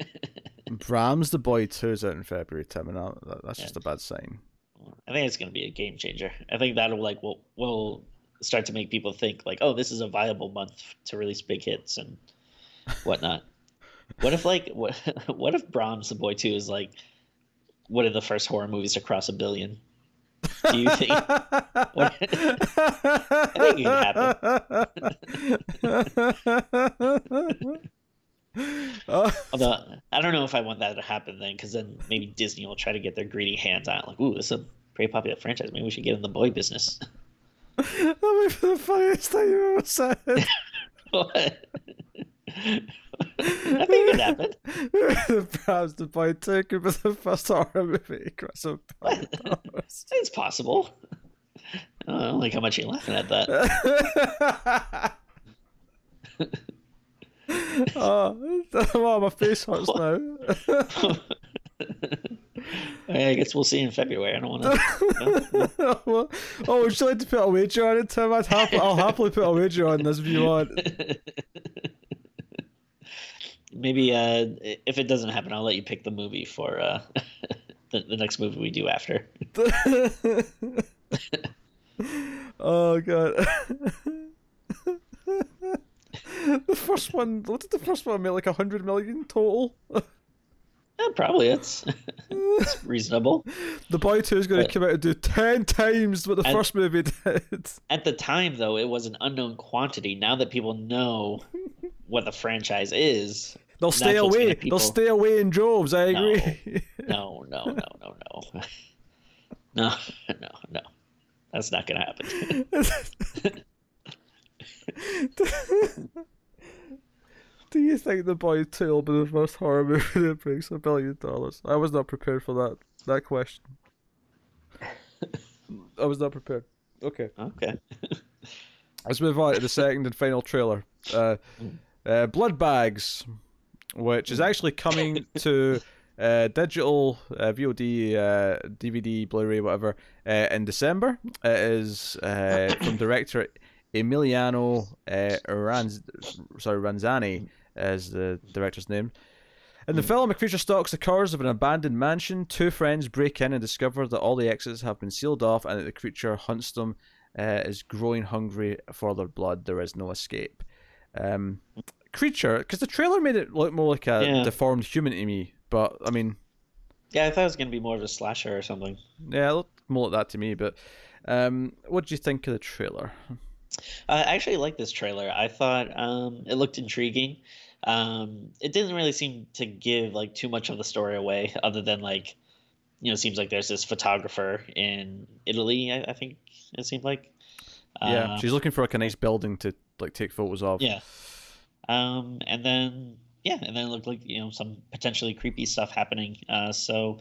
Brahms the Boy Two is out in February, Tim, and that- that's Yeah. just a bad sign. I think it's going to be a game changer. I think that'll like will will start to make people think like, oh, this is a viable month to release big hits and whatnot. what if like what what if Brahms the Boy Two is like one of the first horror movies to cross a billion? Do you think? I think it can happen. Although I don't know if I want that to happen then, because then maybe Disney will try to get their greedy hands on it. Like, ooh, this is a pretty popular franchise. Maybe we should get in the boy business. that would be the funniest thing you ever said. what? I think it could happen. Perhaps the two could be the first horror movie to cross a. It's possible. I don't know, like how much you're laughing at that. oh, wow, my face hurts now. I guess we'll see in February. I don't want to. oh, would you like to put a wager on it, Tim? I'd hap- I'll happily put a wager on this if you want. Maybe uh, if it doesn't happen, I'll let you pick the movie for uh, the, the next movie we do after. oh god. the first one, what did the first one make? Like a hundred million total. Eh, probably it's, it's reasonable. The Boy Two is going to come out and do ten times what the And- first movie did. At the time, though, it was an unknown quantity. Now that people know what the franchise is, They'll stay away. They'll stay away in droves. I agree. no, no, no, no, no, no, no, no. That's not gonna happen. Do you think the boy two will be the first horror movie that breaks a billion dollars? I was not prepared for that that question. I was not prepared. Okay, Okay. let's move on to the second and final trailer. Uh, uh, Blood Bags, which is actually coming to uh, digital uh, VOD, uh, DVD, Blu-ray, whatever, uh, in December. It is uh, from director Emiliano uh, Ranz- sorry Ranzani is the director's name. In the film, a creature stalks the corridors of an abandoned mansion. Two friends break in and discover that all the exits have been sealed off, and that the creature hunts them. Uh, is growing hungry for their blood. There is no escape. Um, creature because the trailer made it look more like a Yeah. deformed human to me. But I mean, Yeah, I thought it was gonna be more of a slasher or something. yeah, it looked more like that to me. But um, what do you think of the trailer? I actually like this trailer. I thought um, it looked intriguing. Um, it didn't really seem to give like too much of the story away, other than like, you know, it seems like there's this photographer in Italy. I, I think it seemed like. yeah, Uh, she's looking for like a nice building to like take photos of. Yeah. Um, and then yeah, and then it looked like you know some potentially creepy stuff happening. Uh, so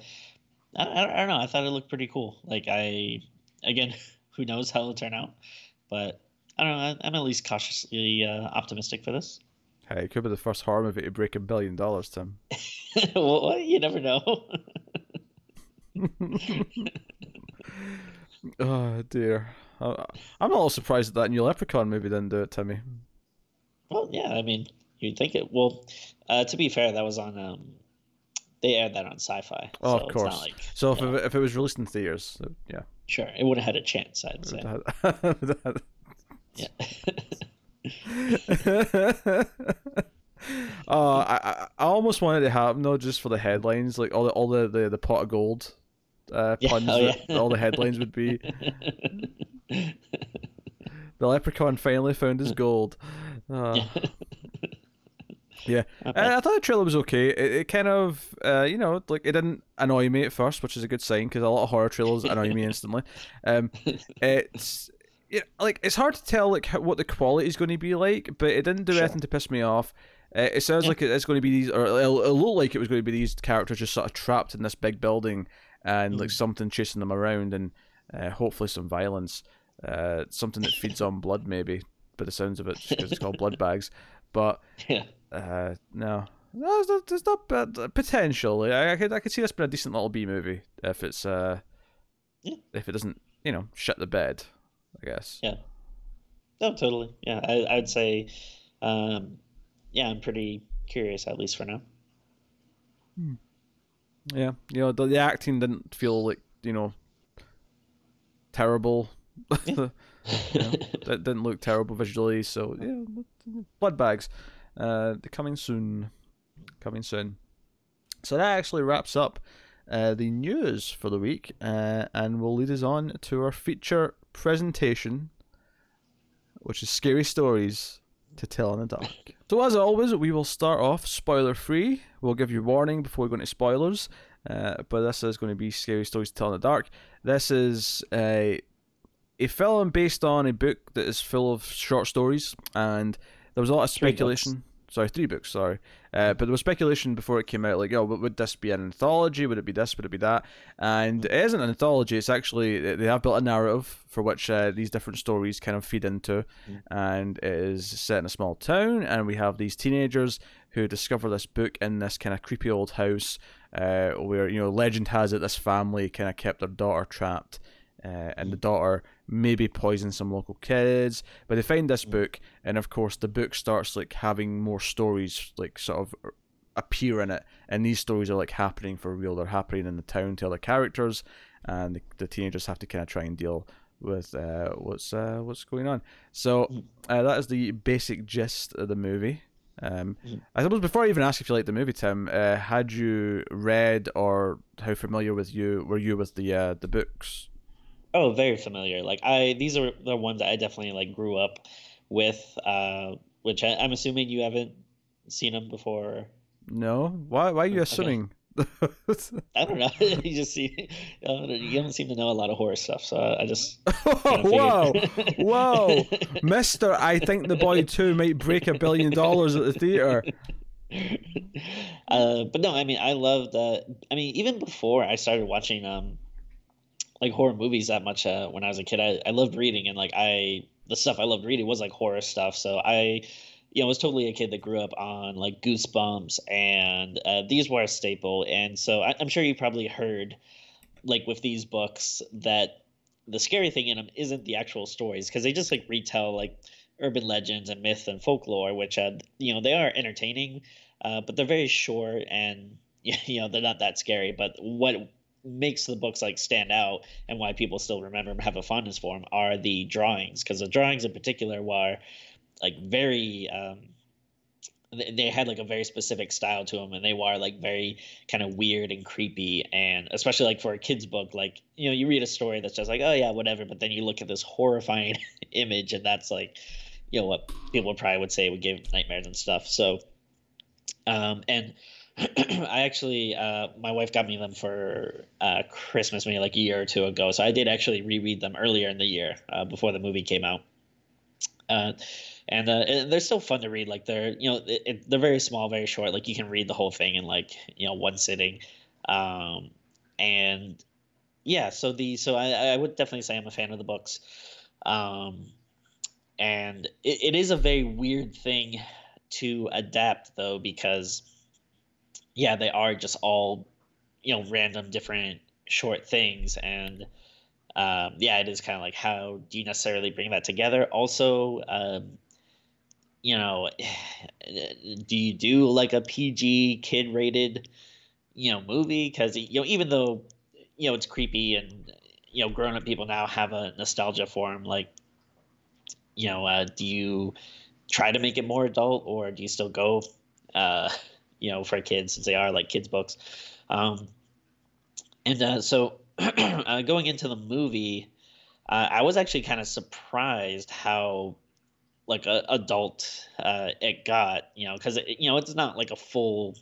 I, I, don't know. I thought it looked pretty cool. Like I again, who knows how it'll turn out, but I don't know. I, I'm at least cautiously uh, optimistic for this. Hey, it could be the first horror movie to break a billion dollars, Tim. well, you never know. oh dear, I, I'm a little surprised that that new Leprechaun movie didn't do it, Timmy. Well, yeah. I mean, you'd think it. Well, uh, to be fair, that was on. Um, they aired that on Sci-Fi. Oh, so of It's not course. like, So if, yeah, it, if it was released in theaters, uh, yeah. sure, it would have had a chance. I'd say. Yeah. oh, I, I almost wanted to happen though, just for the headlines, like all the all the the, the pot of gold uh, Yeah, puns oh, that yeah. all the headlines would be. The leprechaun finally found his gold. Uh, yeah, Not I. I thought the trailer was okay. It, it kind of, uh, you know, like it didn't annoy me at first, which is a good sign because a lot of horror trailers annoy me instantly. Um, it's yeah, like it's hard to tell like how, what the quality is going to be like, but it didn't do Sure. anything to piss me off. Uh, it sounds Yeah. like it's going to be these, or it'll, it'll like it was going to be these characters just sort of trapped in this big building, and like Mhm. something chasing them around, and uh, hopefully some violence, uh, something that feeds on blood maybe. By the sounds of it, because it's called blood bags, but yeah. uh, no, no, it's not, it's not bad. uh, Potential, I, I could, I could see this being a decent little B movie if it's, uh, Yeah. if it doesn't, you know, shut the bed. I guess. Yeah. No, totally. Yeah, I, I'd say, um, yeah, I'm pretty curious at least for now. Yeah, you know, the, the acting didn't feel like you know terrible. Yeah. You know, it didn't look terrible visually. So yeah, blood bags, uh, they're coming soon, coming soon. So that actually wraps up uh, the news for the week, uh, and will lead us on to our feature presentation, which is scary stories to tell in the dark. so as always, we will start off spoiler free. We'll give you warning before we go into spoilers. Uh, but this is going to be scary stories to tell in the dark. This is a a film based on a book that is full of short stories, and there was a lot of speculation. Sorry, three books. Sorry, uh, but there was speculation before it came out, like, oh, would this be an anthology? Would it be this? Would it be that? And it isn't an anthology. It's actually they have built a narrative for which uh, these different stories kind of feed into, Mm. and it is set in a small town, and we have these teenagers who discover this book in this kind of creepy old house, uh, where you know legend has it this family kind of kept their daughter trapped, uh, and the daughter maybe poison some local kids. But they find this book, and of course the book starts like having more stories like sort of appear in it, and these stories are like happening for real. They're happening in the town to other characters, and the, the teenagers have to kind of try and deal with uh, what's uh, what's going on. So uh, that is the basic gist of the movie. Um. I suppose before I even ask if you like the movie, Tim, uh, had you read or how familiar with you were you with the uh, the books? Oh, very familiar. Like I, these are the ones that I definitely like grew up with. Uh, which I, I'm assuming you haven't seen them before. No, why? Why are you Okay. assuming? I don't know. you just see, uh, you don't seem to know a lot of horror stuff, so I just. whoa, whoa, Mister! I think the boy too might break a billion dollars at the theater. uh, but no, I mean, I loved. Uh, I mean, even before I started watching um, like horror movies that much uh, when I was a kid, I, I loved reading and like I the stuff I loved reading was like horror stuff. So I, you know, was totally a kid that grew up on like Goosebumps and uh, these were a staple. And so I, I'm sure you probably heard like with these books that the scary thing in them isn't the actual stories because they just like retell like urban legends and myth and folklore, which uh, you know they are entertaining, uh, but they're very short and you know they're not that scary. But what makes the books like stand out and why people still remember them have a fondness for them are the drawings because the drawings in particular were like very um, they had like a very specific style to them and they were like very kind of weird and creepy and especially like for a kids book like you know you read a story that's just like oh yeah whatever but then you look at this horrifying image and that's like you know what people probably would say would give nightmares and stuff so um and I actually, uh, my wife got me them for uh, Christmas maybe like a year or two ago. So I did actually reread them earlier in the year uh, before the movie came out. Uh, and, uh, and they're still fun to read. Like they're, you know, it, it, they're very small, very short. Like you can read the whole thing in like, you know, one sitting. Um, and yeah, so the, so I, I would definitely say I'm a fan of the books. Um, and it, it is a very weird thing to adapt though, because yeah, they are just all, you know, random different short things. And um, yeah, it is kind of like how do you necessarily bring that together? Also, um, you know, do you do like a PG kid rated, you know, movie? Because you know, even though you know it's creepy and you know, grown up people now have a nostalgia for them. Like, you know, uh, do you try to make it more adult, or do you still go? Uh, you know, for kids since they are like kids books. Um, and uh, so uh, going into the movie, uh, I was actually kind of surprised how like a, adult uh, it got, you know, because you know it's not like a full,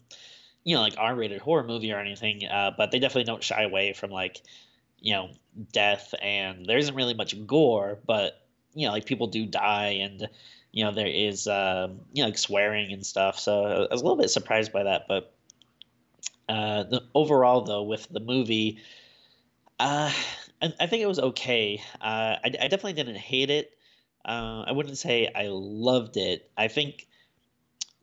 you know, like R-rated horror movie or anything, uh, but they definitely don't shy away from like, you know, death and there isn't really much gore, but you know, like people do die and you know there is uh, you know like swearing and stuff. So I was a little bit surprised by that, but uh, the, overall though with the movie, uh, I, I think it was okay. Uh, I, I definitely didn't hate it. Uh, I wouldn't say I loved it. I think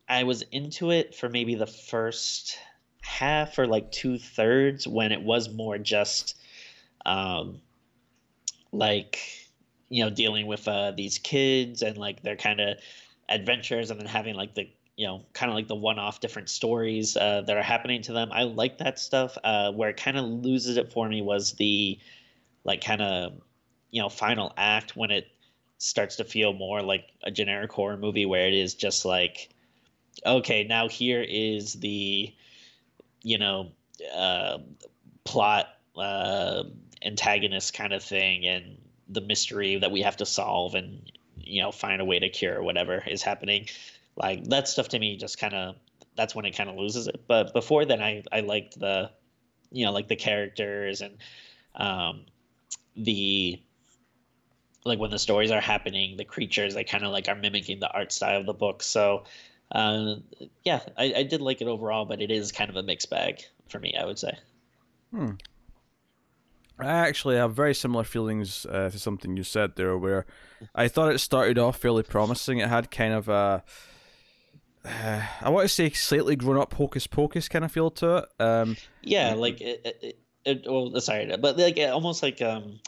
I was into it for maybe the first half or like two thirds when it was more just um, like you know dealing with uh, these kids and like their kind of adventures and then having like the you know kind of like the one-off different stories uh, that are happening to them. I like that stuff. Uh, where it kind of loses it for me was the like kind of you know final act when it starts to feel more like a generic horror movie where it is just like okay now here is the you know uh, plot uh, antagonist kind of thing and the mystery that we have to solve and you know find a way to cure whatever is happening. Like that stuff to me just kind of that's when it kind of loses it. But before then i i liked the you know like the characters and um the like when the stories are happening the creatures they kind of like are mimicking the art style of the book. So uh, yeah I, I did like it overall but it is kind of a mixed bag for me i would say. Hmm. I actually have very similar feelings uh, to something you said there, where I thought it started off fairly promising. It had kind of a, uh, I want to say slightly grown up hocus pocus kind of feel to it. Um, yeah, like it, it, it, well, sorry, but like almost like um,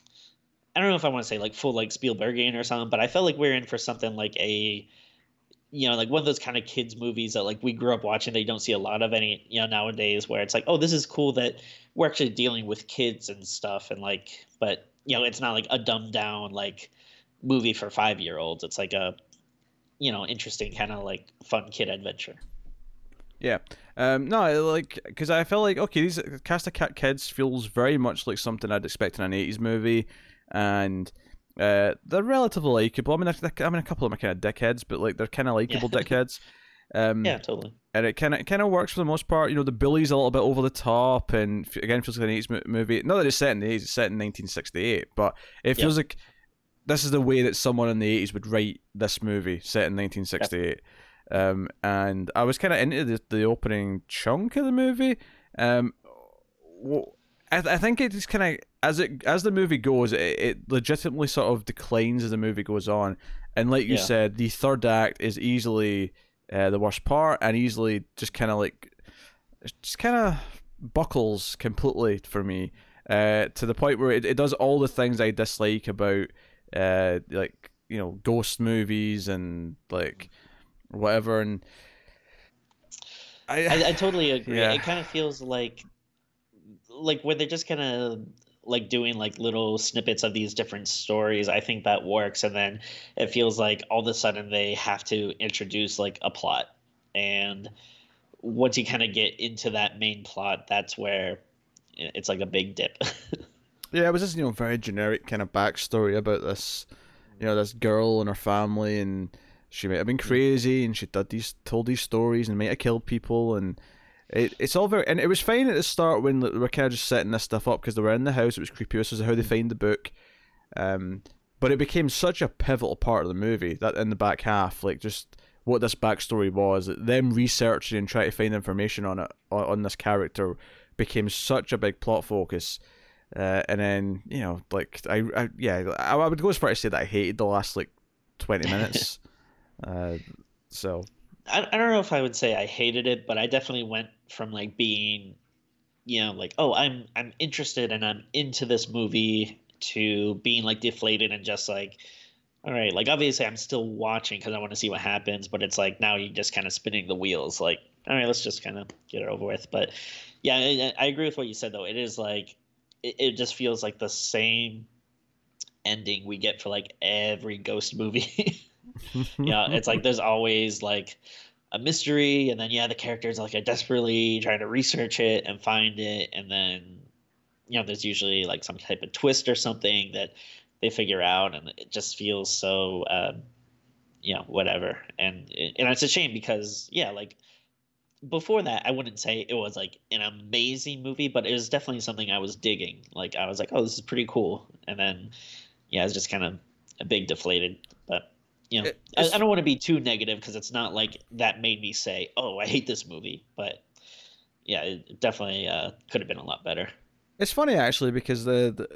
I don't know if I want to say like full like Spielbergian or something, but I felt like we are in for something like a you know, like one of those kind of kids movies that like we grew up watching that you don't see a lot of any, you know, nowadays where it's like, oh, this is cool that we're actually dealing with kids and stuff and like but you know, it's not like a dumbed down like movie for five year olds. It's like a you know, interesting kind of like fun kid adventure. Yeah. Um, no, like, because I felt like, okay, these Cast of Cat Kids feels very much like something I'd expect in an 80s movie. And uh, they're relatively likable. I mean, I mean, a couple of them are kind of dickheads, but like they're kind of likable yeah. dickheads. Um, yeah, totally. And it kind of kind of works for the most part. You know, the bully's a little bit over the top, and again, feels like an '80s movie. Not that it's set in the '80s; it's set in 1968, but it feels like this is the way that someone in the '80s would write this movie set in 1968. Yep. Um, and I was kind of into the, the opening chunk of the movie. Um, well, I, I think it's kind of as it as the movie goes, it, it, legitimately sort of declines as the movie goes on. And like you yeah. said, the third act is easily uh, the worst part, and easily just kind of like just kind of buckles completely for me uh, to the point where it, it does all the things I dislike about uh, like you know ghost movies and like whatever and I I, I totally agree. Yeah. It kind of feels like like where they're just kind of like doing like little snippets of these different stories i think that works. And then it feels like all of a sudden they have to introduce like a plot. And once you kind of get into that main plot, that's where it's like a big dip. yeah, it was just you know very generic kind of backstory about this, you know, this girl and her family, and she might have been mm. crazy, and she did these told these stories and might have killed people, and it, it's all very and it was fine at the start when they were kind of just setting this stuff up because they were in the house. It was creepy. This is how they find the book. Um, but it became such a pivotal part of the movie that in the back half, like just what this backstory was, them researching and trying to find information on it on, on this character became such a big plot focus. Uh, and then you know, like I, I yeah, I, I, would go as far as to say that I hated the last like twenty minutes. uh, so I, I don't know if I would say I hated it, but I definitely went from like being, you know, like oh I'm I'm interested and I'm into this movie to being like deflated and just like all right, like obviously I'm still watching because I want to see what happens, but it's like now you're just kind of spinning the wheels. Like, all right, let's just kind of get it over with. But yeah, I, I, agree with what you said though. It is like it, it just feels like the same ending we get for like every ghost movie. yeah, it's like there's always like a mystery, and then yeah, the characters like are desperately trying to research it and find it, and then you know there's usually like some type of twist or something that they figure out, and it just feels so, um, you know, whatever. And and it's a shame because yeah, like before that, I wouldn't say it was like an amazing movie, but it was definitely something I was digging. Like I was like, oh, this is pretty cool, and then yeah, it's just kind of a big deflated. But you know, I, I, don't want to be too negative because it's not like that made me say, oh, I hate this movie. But yeah, it definitely uh, could have been a lot better. It's funny actually because the, the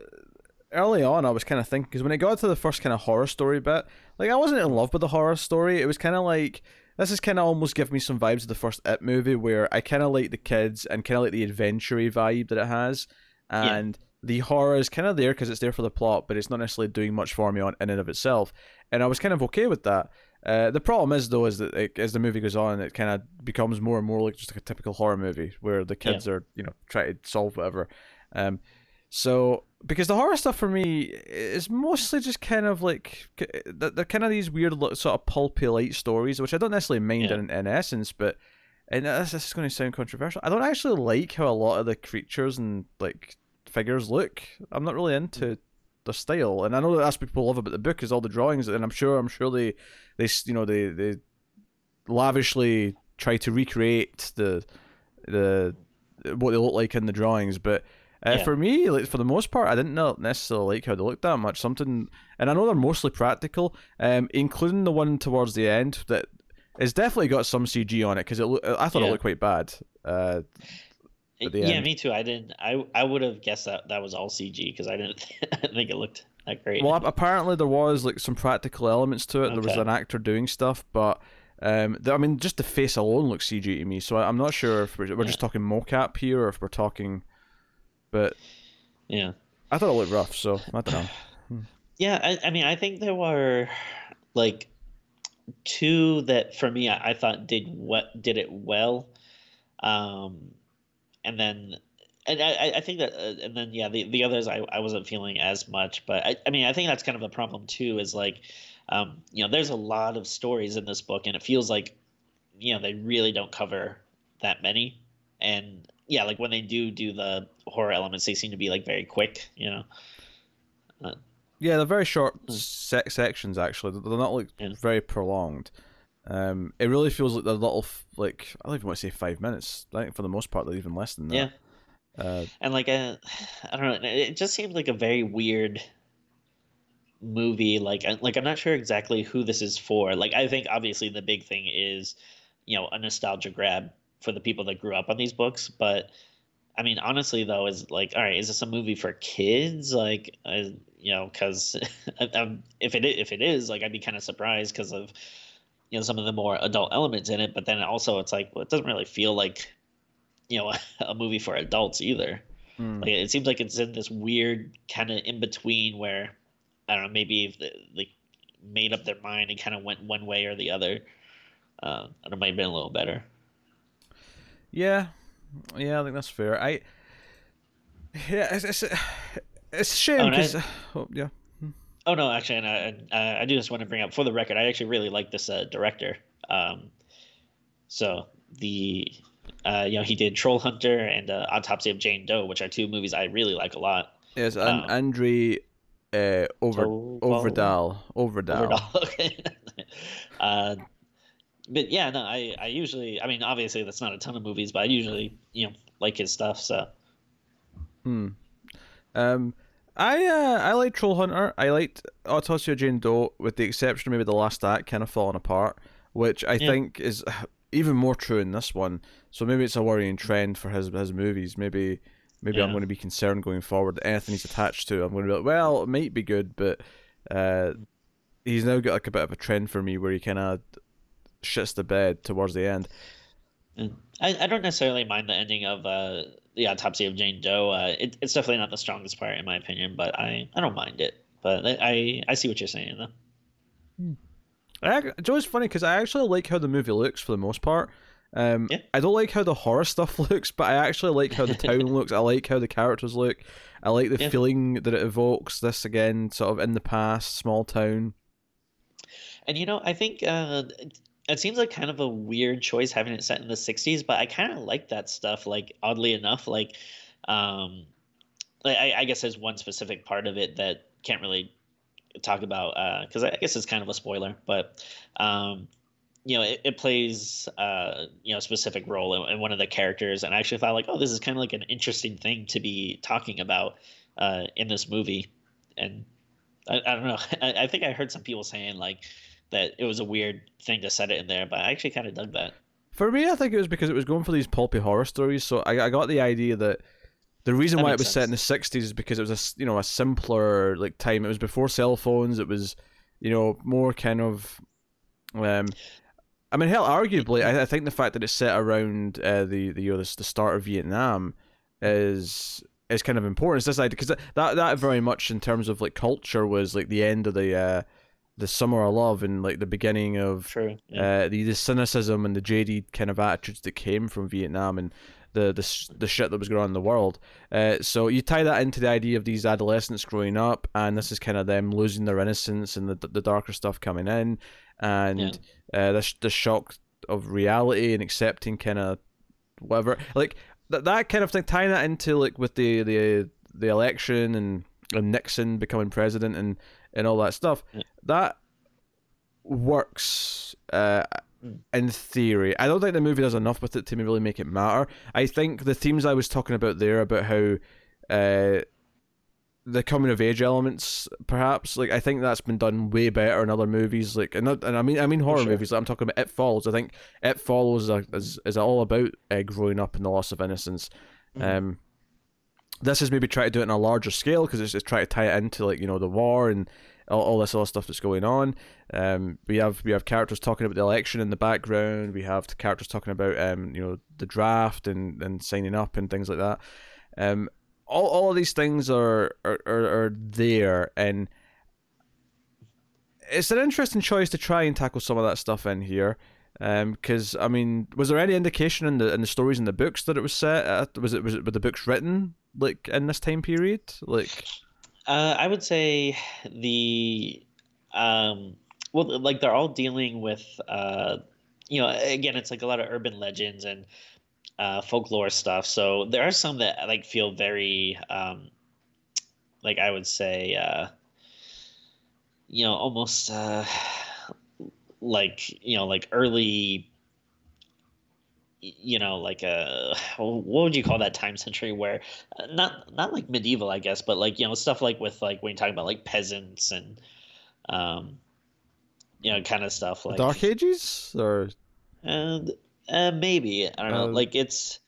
early on, I was kind of thinking because when it got to the first kind of horror story bit, like I wasn't in love with the horror story. It was kind of like this is kind of almost give me some vibes of the first It movie, where I kind of like the kids and kind of like the adventure vibe that it has, and yeah. The horror is kind of there because it's there for the plot, but it's not necessarily doing much for me on in and of itself. And I was kind of okay with that. Uh, the problem is though is that it, as the movie goes on, it kind of becomes more and more like just like a typical horror movie where the kids yeah. are you know trying to solve whatever. Um, so because the horror stuff for me is mostly just kind of like they're kind of these weird sort of pulpy light stories, which I don't necessarily mind yeah. in, in essence, but and this, this is going to sound controversial. I don't actually like how a lot of the creatures and like figures look. I'm not really into the style, and I know that that's what people love about the book is all the drawings, and I'm sure I'm sure they they you know they they lavishly try to recreate the the what they look like in the drawings, but uh, yeah. For me, like for the most part, I didn't necessarily like how they looked that much. Something, and I know they're mostly practical, um, including the one towards the end that has definitely got some CG on it because it. Lo- I thought yeah. it looked quite bad. Uh, yeah, end. me too. I didn't. I I would have guessed that that was all CG because I didn't think it looked that great. Well, apparently there was like some practical elements to it. Okay. There was an actor doing stuff, but. Um, the, I mean, just the face alone looks CG to me, so I, am not sure if we're, we're yeah. just talking mocap here or if we're talking but yeah, I thought it looked rough. So I don't know. Hmm. yeah, I, I mean, I think there were like two that for me I, I thought did what did it well, um, and then and I, I think that uh, and then yeah the, the others I, I wasn't feeling as much but I, I mean I think that's kind of a problem too is like um, you know there's a lot of stories in this book and it feels like you know they really don't cover that many and yeah, like when they do do the horror elements, they seem to be like very quick, you know. Uh, yeah, they're very short hmm. se- sections. Actually, they're not like yeah. very prolonged. Um, it really feels like they're little, like I don't even want to say five minutes. I think for the most part, they're even less than that. Yeah. Uh, and like a, I don't know, it just seems like a very weird movie. Like, like I'm not sure exactly who this is for. Like, I think obviously the big thing is, you know, a nostalgia grab for the people that grew up on these books. But I mean, honestly, though, is like, all right, is this a movie for kids? Like, uh, you know, because if it if it is, like, I'd be kind of surprised because of you know some of the more adult elements in it. But then also, it's like, well, it doesn't really feel like you know a movie for adults either. Mm. Like, it seems like it's in this weird kind of in between where I don't know, maybe if they, they made up their mind and kind of went one way or the other, uh, it might have been a little better. Yeah, yeah, I think that's fair. I yeah, it's it's, it's a shame because oh, oh, yeah. Oh no, actually, and I, I, I do just want to bring up for the record. I actually really like this uh, director. Um, So the uh, you know he did Troll Hunter and uh, Autopsy of Jane Doe, which are two movies I really like a lot. Yes, and um, Andre uh, over Overdal Overdal. Overdal. Okay. uh, but yeah, no, I I usually I mean obviously that's not a ton of movies, but I usually you know like his stuff. So. Hmm. Um. I uh, I like Troll Hunter. I liked Autopsy Jane Doe, with the exception of maybe the last act kind of falling apart, which I yeah. think is even more true in this one. So maybe it's a worrying trend for his his movies. Maybe maybe yeah. I'm going to be concerned going forward that anything he's attached to, I'm going to be like, well, it might be good, but uh, he's now got like a bit of a trend for me where he kind of shits the bed towards the end. I, I don't necessarily mind the ending of uh, the autopsy of Jane Doe. Uh, it, it's definitely not the strongest part in my opinion, but I, I don't mind it. But I I see what you're saying though. Hmm. I, Joe's funny because I actually like how the movie looks for the most part. Um, yeah. I don't like how the horror stuff looks, but I actually like how the town looks. I like how the characters look. I like the yeah. feeling that it evokes. This again, sort of in the past, small town. And you know, I think uh, it seems like kind of a weird choice having it set in the 60s but i kind of like that stuff like oddly enough like um I, I guess there's one specific part of it that can't really talk about because uh, I guess it's kind of a spoiler, but um, you know, it, it plays uh, you know a specific role in, in, one of the characters, and I actually thought like, oh, this is kind of like an interesting thing to be talking about uh, in this movie, and I, I don't know, I, I think I heard some people saying like that it was a weird thing to set it in there, but I actually kind of dug that. For me, I think it was because it was going for these pulpy horror stories. So I, I got the idea that the reason that why it was sense. set in the '60s is because it was a you know a simpler like time. It was before cell phones. It was you know more kind of. Um, I mean, hell, arguably, I, I think the fact that it's set around uh, the the you know the, the start of Vietnam is is kind of important. It's this idea because that that very much in terms of like culture was like the end of the uh, the summer of love and like the beginning of True, yeah. uh, the, the cynicism and the jaded kind of attitudes that came from Vietnam and the the, the shit that was going on in the world. Uh, so you tie that into the idea of these adolescents growing up, and this is kind of them losing their innocence and the the darker stuff coming in, and yeah. uh, the the shock of reality and accepting kind of whatever like that that kind of thing tying that into like with the the the election and, and Nixon becoming president and and all that stuff. Yeah. That works uh, in theory. I don't think the movie does enough with it to really make it matter. I think the themes I was talking about there about how uh, the coming of age elements, perhaps, like I think that's been done way better in other movies. Like, and, and I mean, I mean horror sure. movies. Like I'm talking about It Follows. I think It Follows is is all about uh, growing up and the loss of innocence. Mm-hmm. Um, this is maybe try to do it on a larger scale because it's just try to tie it into like you know the war and all, all this other stuff that's going on. Um, we have we have characters talking about the election in the background. We have characters talking about um, you know the draft and, and signing up and things like that. Um, all, all of these things are, are, are, are there and it's an interesting choice to try and tackle some of that stuff in here because um, I mean, was there any indication in the in the stories in the books that it was set? At, was it was it were the books written like in this time period? Like, uh, I would say the um, well, like they're all dealing with uh, you know, again, it's like a lot of urban legends and uh, folklore stuff. So there are some that like feel very um, like I would say uh, you know almost uh, like you know like early you know like a what would you call that time century where uh, not not like medieval i guess but like you know stuff like with like when you're talking about like peasants and um you know kind of stuff like dark ages? Or and uh, maybe i don't know uh, like it's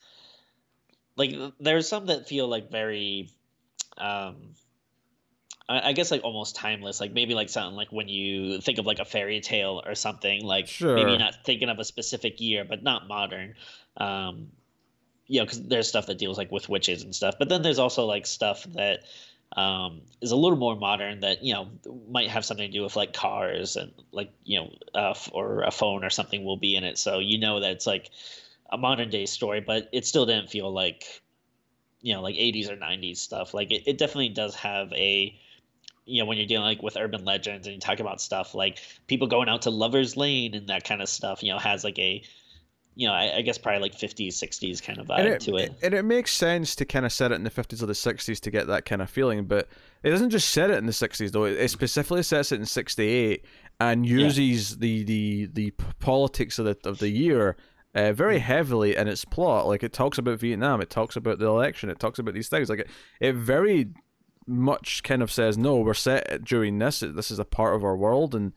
like there's some that feel like very um I, guess like almost timeless, like maybe like something like when you think of like a fairy tale or something, like sure. maybe not thinking of a specific year, but not modern. Um, you know, because there's stuff that deals like with witches and stuff, but then there's also like stuff that um, is a little more modern that you know might have something to do with like cars and like you know uh, or a phone or something will be in it, so you know that it's like a modern day story, but it still didn't feel like you know like 80s or 90s stuff. Like it, it definitely does have a you know when you're dealing like with urban legends and you talk about stuff like people going out to lovers lane and that kind of stuff you know has like a you know, I, I, guess probably like 50s, 60s kind of vibe it, to it. And it makes sense to kind of set it in the 50s or the 60s to get that kind of feeling, but it doesn't just set it in the 60s though. It specifically sets it in 68 and uses yeah. the, the the politics of the of the year uh, very heavily in its plot. Like it talks about Vietnam, it talks about the election, it talks about these things. Like it, it very much kind of says, no, we're set during this. This is a part of our world, and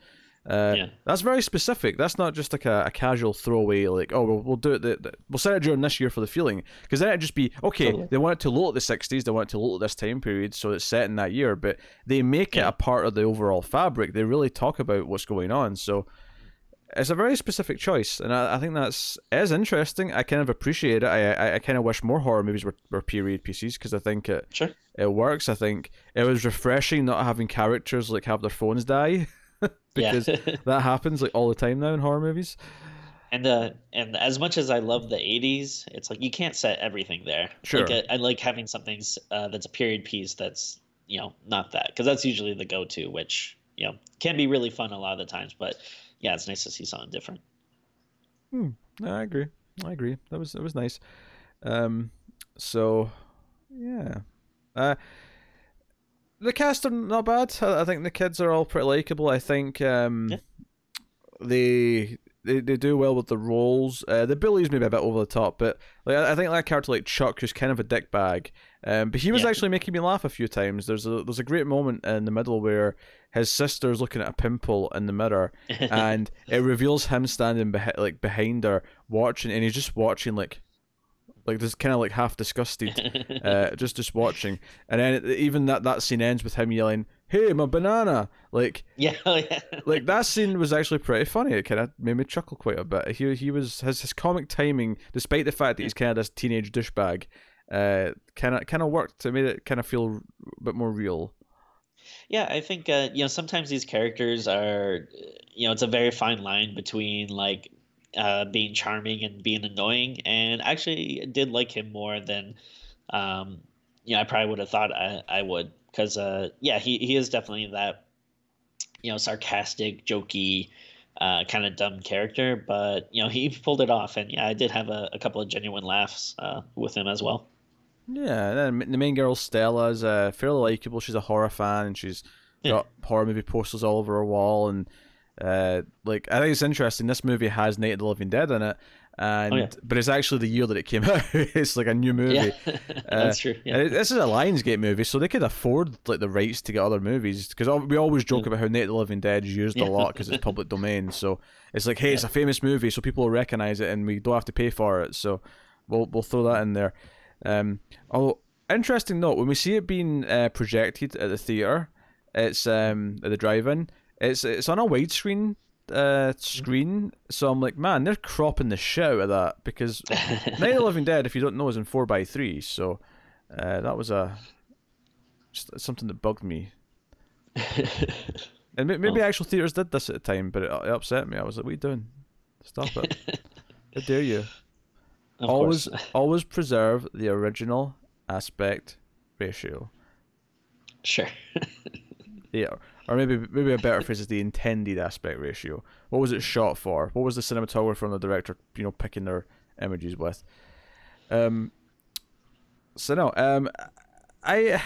uh, yeah. That's very specific. That's not just like a, a casual throwaway, like, oh, we'll, we'll do it, the, the, we'll set it during this year for the feeling. Because then it'd just be, okay, totally. they want it to look at the 60s, they want it to look at this time period, so it's set in that year, but they make yeah. it a part of the overall fabric. They really talk about what's going on. So it's a very specific choice, and I, I think that's is interesting. I kind of appreciate it. I I, I kind of wish more horror movies were, were period pieces because I think it sure. it works. I think it was refreshing not having characters like have their phones die. because that happens like all the time now in horror movies. And uh, and as much as I love the '80s, it's like you can't set everything there. Sure. Like, I, I like having something uh, that's a period piece that's you know not that because that's usually the go-to, which you know can be really fun a lot of the times. But yeah, it's nice to see something different. Hmm. No, I agree. I agree. That was that was nice. Um. So, yeah. Uh the cast are not bad. I, think the kids are all pretty likable. I think um, yeah. they, they they do well with the roles. Uh, the bullies maybe a bit over the top, but like I think that character like Chuck, who's kind of a dick bag, um, but he was yeah. actually making me laugh a few times. There's a there's a great moment in the middle where his sister's looking at a pimple in the mirror, and it reveals him standing behi- like behind her watching, and he's just watching like like just kind of like half disgusted, uh, just just watching, and then it, even that that scene ends with him yelling, "Hey, my banana!" Like yeah, oh, yeah. like that scene was actually pretty funny. It kind of made me chuckle quite a bit. He he was his his comic timing, despite the fact that he's kind of this teenage douchebag, kind of kind of worked It made it kind of feel a bit more real. Yeah, I think uh, you know sometimes these characters are, you know, it's a very fine line between like uh, being charming and being annoying, and actually did like him more than um, you know I probably would have thought I, I would because uh, yeah he he is definitely that you know sarcastic, jokey. Uh, kind of dumb character, but you know he pulled it off, and yeah, I did have a, a couple of genuine laughs uh, with him as well. Yeah, then the main girl Stella is uh, fairly likable. She's a horror fan, and she's got horror movie posters all over her wall, and uh, like I think it's interesting. This movie has Night of the Living Dead in it, and oh, yeah. but it's actually the year that it came out. it's like a new movie. Yeah, that's uh, true. Yeah. This is a Lionsgate movie, so they could afford like the rights to get other movies because we always joke mm. about how Night of the Living Dead is used a lot because it's public domain. So it's like, hey, it's a famous movie, so people will recognize it, and we don't have to pay for it. So we'll we'll throw that in there. Um, oh, interesting note: when we see it being uh, projected at the theater, it's um at the drive-in it's it's on a widescreen uh, screen, so I'm like, man, they're cropping the shit out of that because Night of the Living Dead, if you don't know, is in four by three. So uh, that was a just something that bugged me. and maybe oh. actual theaters did this at the time, but it, it, upset me. I was like, "What are you doing? Stop it! How dare you?" Of always, always preserve the original aspect ratio. Sure. yeah, or maybe maybe a better phrase is the intended aspect ratio. What was it shot for? What was the cinematographer and the director, you know, picking their images with? Um. So no, um, I,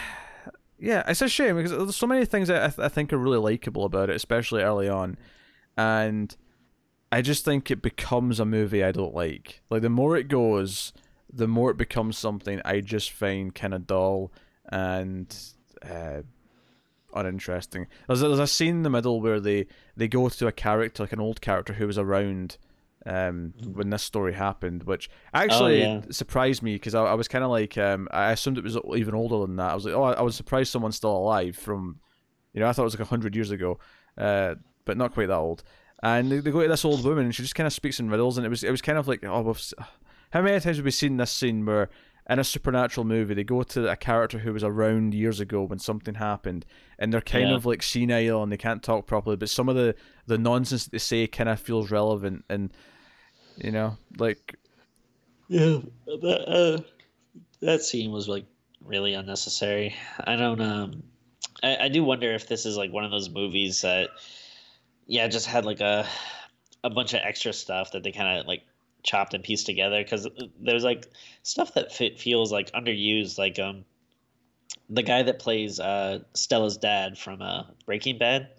yeah, it's a shame because there's so many things that I, th- I think are really likable about it, especially early on, and I just think it becomes a movie I don't like. Like the more it goes, the more it becomes something I just find kind of dull and uh, uninteresting. There's a, there's a scene in the middle where they, they go to a character, like an old character who was around um, when this story happened, which actually oh, yeah. surprised me because I, I was kind of like, um, I assumed it was even older than that. I was like, oh, I, I was surprised someone's still alive from, you know, I thought it was like 100 years ago, uh, but not quite that old. And they, they go to this old woman and she just kind of speaks in riddles, and it was it was kind of like, oh, how many times have we seen this scene where in a supernatural movie, they go to a character who was around years ago when something happened, and they're kind yeah. of like senile and they can't talk properly. But some of the the nonsense that they say kind of feels relevant, and you know, like yeah, that uh, that scene was like really unnecessary. I don't um, I, I do wonder if this is like one of those movies that yeah just had like a a bunch of extra stuff that they kind of like chopped and pieced together because there's like stuff that fit, feels like underused, like um the guy that plays uh Stella's dad from uh Breaking Bad.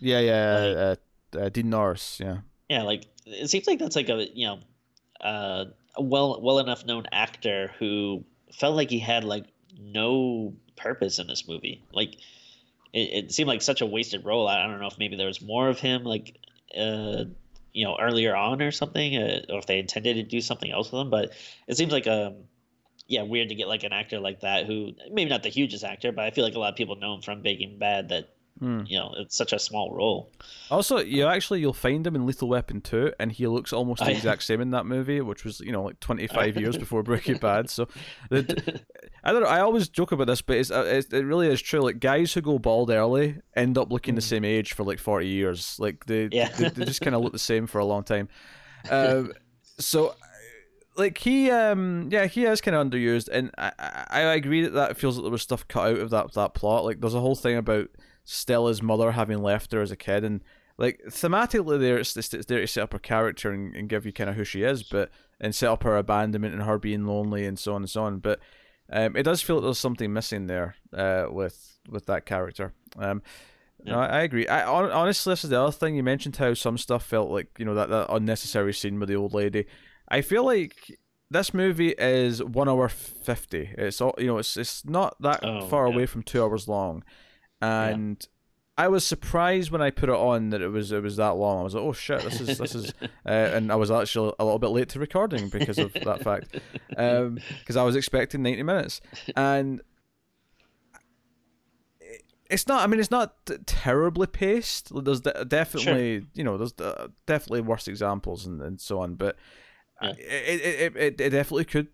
Yeah, yeah, like, uh, uh, Dean Norris. Yeah, yeah, like it seems like that's like a you know uh, a well well enough known actor who felt like he had like no purpose in this movie. Like it, it seemed like such a wasted role. I, don't know if maybe there was more of him like uh you know earlier on or something, uh, or if they intended to do something else with him. But it seems like um yeah weird to get like an actor like that who maybe not the hugest actor, but I feel like a lot of people know him from Breaking Bad that Mm. You know, it's such a small role. Also, you actually you'll find him in Lethal Weapon 2, and he looks almost the exact same in that movie, which was you know like 25 years before Breaking Bad. So, the, I don't know. I always joke about this, but it's, uh, it's, it really is true. Like guys who go bald early end up looking mm. the same age for like 40 years. Like they yeah. they, they, just kind of look the same for a long time. Um, so like he um yeah he is kind of underused and I, I, I agree that that feels like there was stuff cut out of that that plot like there's a whole thing about Stella's mother having left her as a kid, and like thematically, there it's, it's there to set up her character and, and give you kind of who she is, but and set up her abandonment and her being lonely and so on and so on. But um, it does feel like there's something missing there uh, with with that character. Um, yeah. No, I, agree. I honestly, this is the other thing you mentioned how some stuff felt like you know that, that unnecessary scene with the old lady. I feel like this movie is one hour fifty. It's all you know. It's it's not that oh, far yeah. away from two hours long and yeah. I was surprised when I put it on that it was it was that long. I was like, oh shit, this is this is, uh, and I was actually a little bit late to recording because of that fact, because um, I was expecting ninety minutes, and it's not. I mean, it's not terribly paced. There's definitely, sure. you know, there's definitely worse examples and, and so on. But yeah. it, it, it it definitely could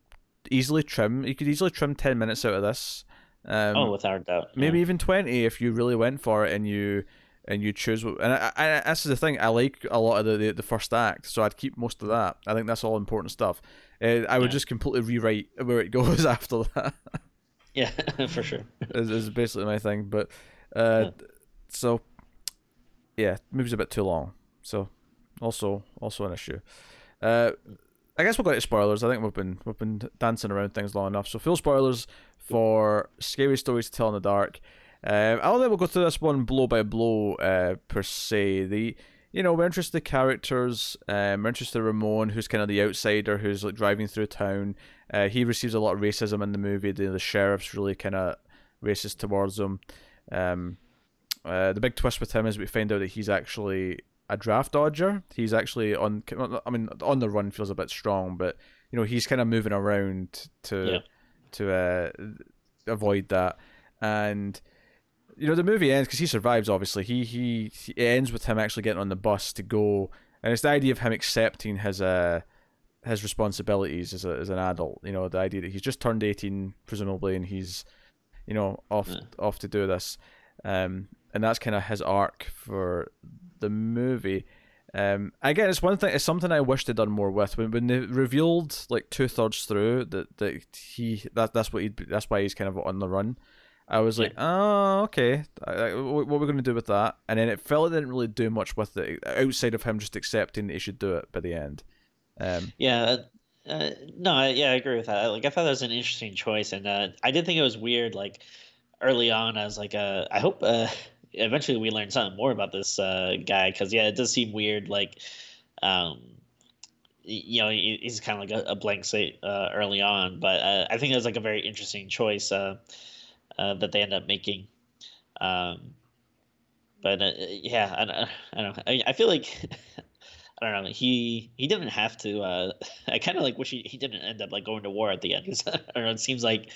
easily trim. You could easily trim ten minutes out of this um, oh, without a doubt. Maybe even twenty if you really went for it and you and you choose. What, and I, I, this is the thing. I like a lot of the, the, the first act, so I'd keep most of that. I think that's all important stuff. Uh, I would yeah. just completely rewrite where it goes after that. yeah, for sure. is, is basically my thing, but uh, yeah. so yeah, movie's a bit too long. So also also an issue. Uh, I guess we'll go to spoilers. I think we've been we've been dancing around things long enough. So full spoilers for Scary Stories to Tell in the Dark. Uh, I don't think we'll go through this one blow by blow uh, per se. The you know we're interested in the characters. Um, we're interested in Ramon, who's kind of the outsider, who's like driving through town. Uh, he receives a lot of racism in the movie. The, the sheriff's really kind of racist towards him. Um, uh, the big twist with him is we find out that he's actually a draft dodger. He's actually on. I mean, on the run feels a bit strong, but you know he's kind of moving around to yeah to uh, avoid that. And you know the movie ends because he survives. Obviously, he, he he ends with him actually getting on the bus to go, and it's the idea of him accepting his uh his responsibilities as a, as an adult. You know the idea that he's just turned eighteen, presumably, and he's you know off yeah. off to do this. Um, and that's kind of his arc for the movie. Um, again, it's one thing. It's something I wish they'd done more with. When when they revealed like two thirds through that that he that that's what he that's why he's kind of on the run. I was like, oh, okay. what are we going to do with that? And then it felt like they didn't really do much with it outside of him just accepting that he should do it by the end. Um, yeah, uh, no, yeah, I agree with that. Like, I thought that was an interesting choice, and uh, I did think it was weird. Like early on, I was like, uh, I hope uh, eventually we learn something more about this uh, guy because yeah, it does seem weird. Like, um, you know, he, he's kind of like a, a blank slate uh, early on, but uh, I think it was like a very interesting choice uh, uh, that they end up making. Um, but uh, yeah, I, I don't know. I, I feel like. I don't know. He he didn't have to. Uh, I kind of like wish he, he didn't end up like going to war at the end because it seems like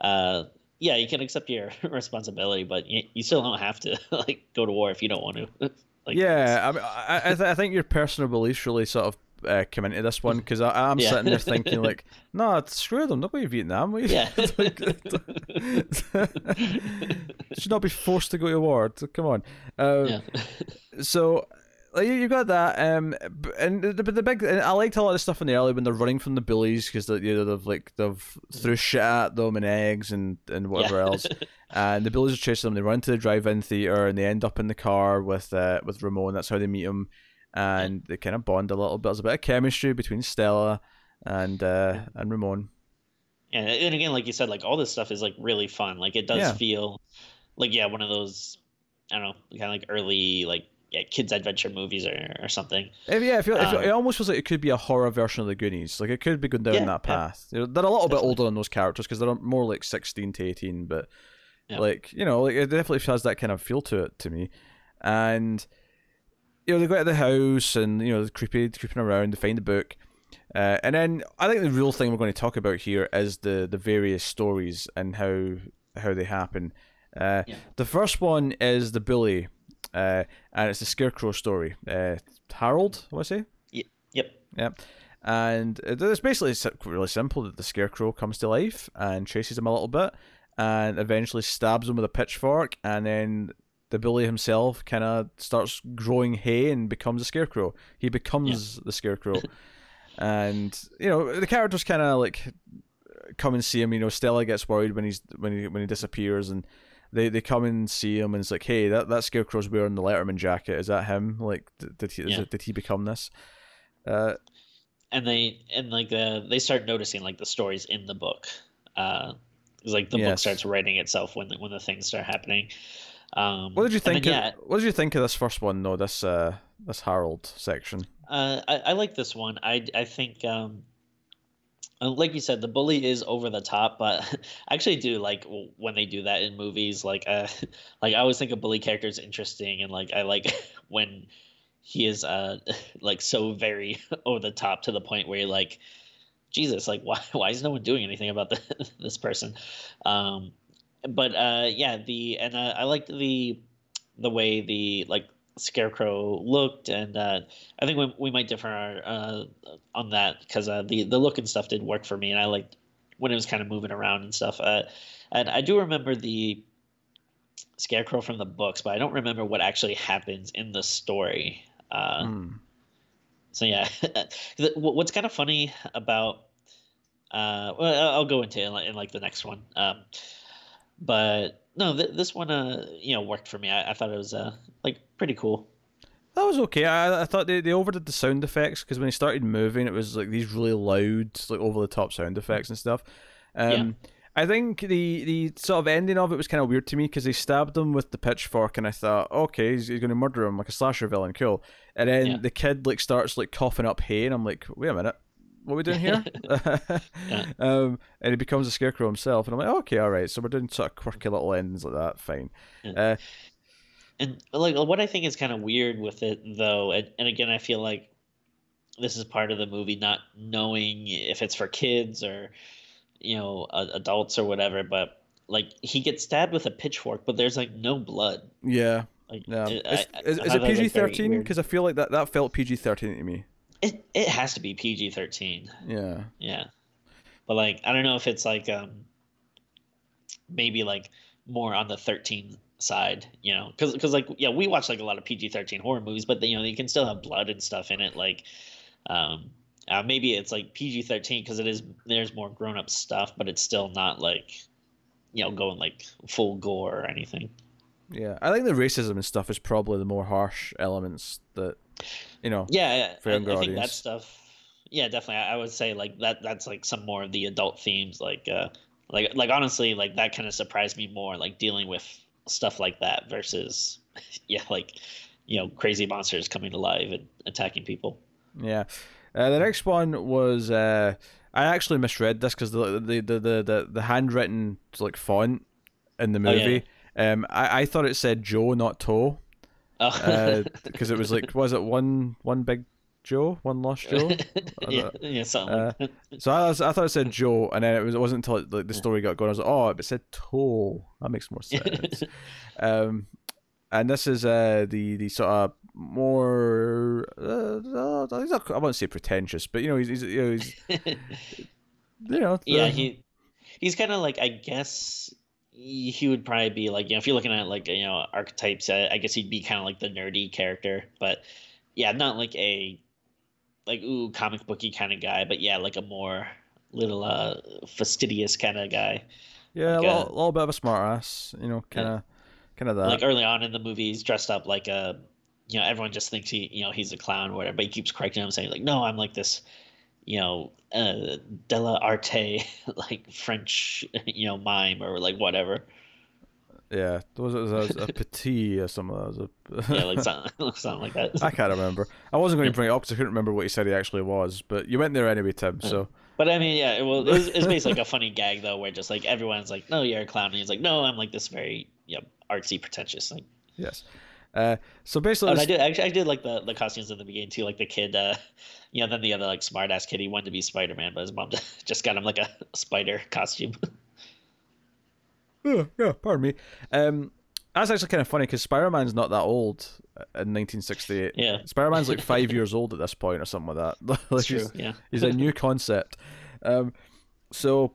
uh, yeah, you can accept your responsibility, but you, you still don't have to like go to war if you don't want to. like, yeah, I mean, I I, th- I think your personal beliefs really sort of uh, come into this one because I'm yeah. sitting there thinking like, no, screw them. Nobody Vietnam. We yeah. should not be forced to go to war. Come on. Um, yeah. so like you got that, um, and the, the big I liked a lot of stuff in the early when they're running from the bullies because you know they've like they've threw shit at them and eggs and and whatever yeah. else, and the bullies are chasing them. They run to the drive-in theater and they end up in the car with uh with Ramon. That's how they meet him, and they kind of bond a little bit. There's a bit of chemistry between Stella and uh, and Ramon. Yeah, and again, like you said, like all this stuff is like really fun. Like it does Yeah. feel like yeah, one of those I don't know, kind of like early like yeah, kids adventure movies or, or something. If, yeah, I feel, I feel- Um, it almost feels like it could be a horror version of the Goonies. Like it could be going down Yeah, that yeah. path. You know, they're a little bit older than those characters because they're more like sixteen to eighteen, but Yeah. like you know, like it definitely has that kind of feel to it to me. And you know, they go to the house and you know, they're creepy, creeping around. They find the book, uh, and then I think the real thing we're going to talk about here is the the various stories and how how they happen. Uh, Yeah. The first one is the bully, uh, and it's a scarecrow story. Uh, Harold, what I say? Yep. Yep. And it's basically really simple that the scarecrow comes to life and chases him a little bit and eventually stabs him with a pitchfork and then the bully himself kind of starts growing hay and becomes a scarecrow. He becomes the scarecrow. and you know, the characters kind of like come and see him, you know, Stella gets worried when he's when he when he disappears and they, they come and see him and it's like, hey, that, that scarecrow's wearing the Letterman jacket. Is that him? Like, did, did he is Yeah. it, did he become this? Uh, And they and like uh, they start noticing like the stories in the book. Uh, it's like the book starts writing itself when the, when the things start happening. Um, What did you and then, think? yeah, of, what did you think of this first one? though? this uh, this Harold section. Uh, I, I like this one. I, I think, um, like you said, the bully is over the top, but I actually do like when they do that in movies. Like, uh, like I always think a bully character is interesting, and like I like when he is uh like so very over the top to the point where you're like, Jesus, like why why is no one doing anything about the, this person? Um, but uh, yeah, the and uh, I liked the the way the like scarecrow looked and uh, i think we, we might differ uh, on that because uh, the the look and stuff did work for me and i liked when it was kind of moving around and stuff uh, and i do remember the scarecrow from the books but i don't remember what actually happens in the story uh, Hmm. so yeah, what's kind of funny about uh, well, I'll- I'll go into it in like, in like the next one. Um, but no, th- this one uh, you know, worked for me. I, I thought it was uh, like pretty cool. That was okay. I, I thought they, they overdid the sound effects because when he started moving, it was like these really loud, like over the top sound effects and stuff. Um, I think the the sort of ending of it was kind of weird to me because they stabbed him with the pitchfork, and I thought, okay, he's, he's going to murder him like a slasher villain, cool. And then Yeah. the kid like starts like coughing up hay, and I'm like, wait a minute, what are we doing here? um, and he becomes a scarecrow himself, and I'm like, okay, all right, so we're doing sort of quirky little endings like that, fine. Yeah. Uh, And like what I think is kind of weird with it though, and, and again, I feel like this is part of the movie not knowing if it's for kids or you know adults or whatever, but like he gets stabbed with a pitchfork, but there's like no blood. yeah, Like yeah. I- Is, is, is it PG thirteen? Because I feel like that that felt PG thirteen to me. It it has to be PG thirteen. Yeah. Yeah. But like I don't know if it's like um maybe like more on the 13 side, you know. Cuz cuz like yeah, we watch like a lot of PG-13 horror movies, but you know, you can still have blood and stuff in it like um uh, maybe it's like PG-13 cuz it is there's more grown-up stuff, but it's still not like you know, going like full gore or anything. Yeah, I think the racism and stuff is probably the more harsh elements that, you know. Yeah, yeah. For I, younger I think that stuff. Yeah, definitely. I, I would say like that. That's like some more of the adult themes. Like, uh, like, like honestly, like that kind of surprised me more. Like dealing with stuff like that versus, yeah, like, you know, crazy monsters coming alive and attacking people. Yeah. Uh, the next one was uh, I actually misread this because the, the the the the handwritten like font in the Oh, yeah. Um, I, I thought it said Joe, not Toe, Oh. because it was like was it one one big Joe, one lost Joe? yeah, yeah, something. Uh. So I, was, I thought it said Joe, and then it was it wasn't until like, the story got going. I was like, oh, it said Toe. That makes more sense. um, and this is uh the the sort of more uh, uh, I won't say pretentious, but you know he's, he's you know he's you know yeah, he he's kind of like I guess he would probably be like you know if you're looking at like you know archetypes, I, I guess he'd be kind of like the nerdy character, but yeah, not like a like ooh comic booky kind of guy, but yeah, like a more little uh fastidious kind of guy. yeah a little, uh, little bit of a smart ass, you know, kind of kind of that. Like early on in the movie, he's dressed up like a you know everyone just thinks he you know he's a clown or whatever, but he keeps correcting him, saying like, no, I'm like this, you know, uh, Della Arte like French you know mime or like whatever. Yeah, was it was a, petit or something? Was a yeah, like something, something like that. I can't remember. I wasn't going to bring it up because I couldn't remember what he said he actually was. But you went there anyway, Tim. So. But I mean, yeah, it, well, it was, it's basically like a funny gag though, where just like everyone's like, "No, you're a clown," and he's like, "No, I'm like this very, you know, artsy, pretentious thing." Yes. Uh, so basically, oh, I did actually I did like the, the costumes in the beginning too, like the kid, uh, you know, then the other like smart ass kid, he wanted to be Spider Man, but his mom just got him like a spider costume. yeah, yeah, pardon me. Um, that's actually kind of funny because Spider Man's not that old in 1968. Yeah, Spider Man's like five years old at this point or something like that. like true. Yeah, he's a new concept. Um, so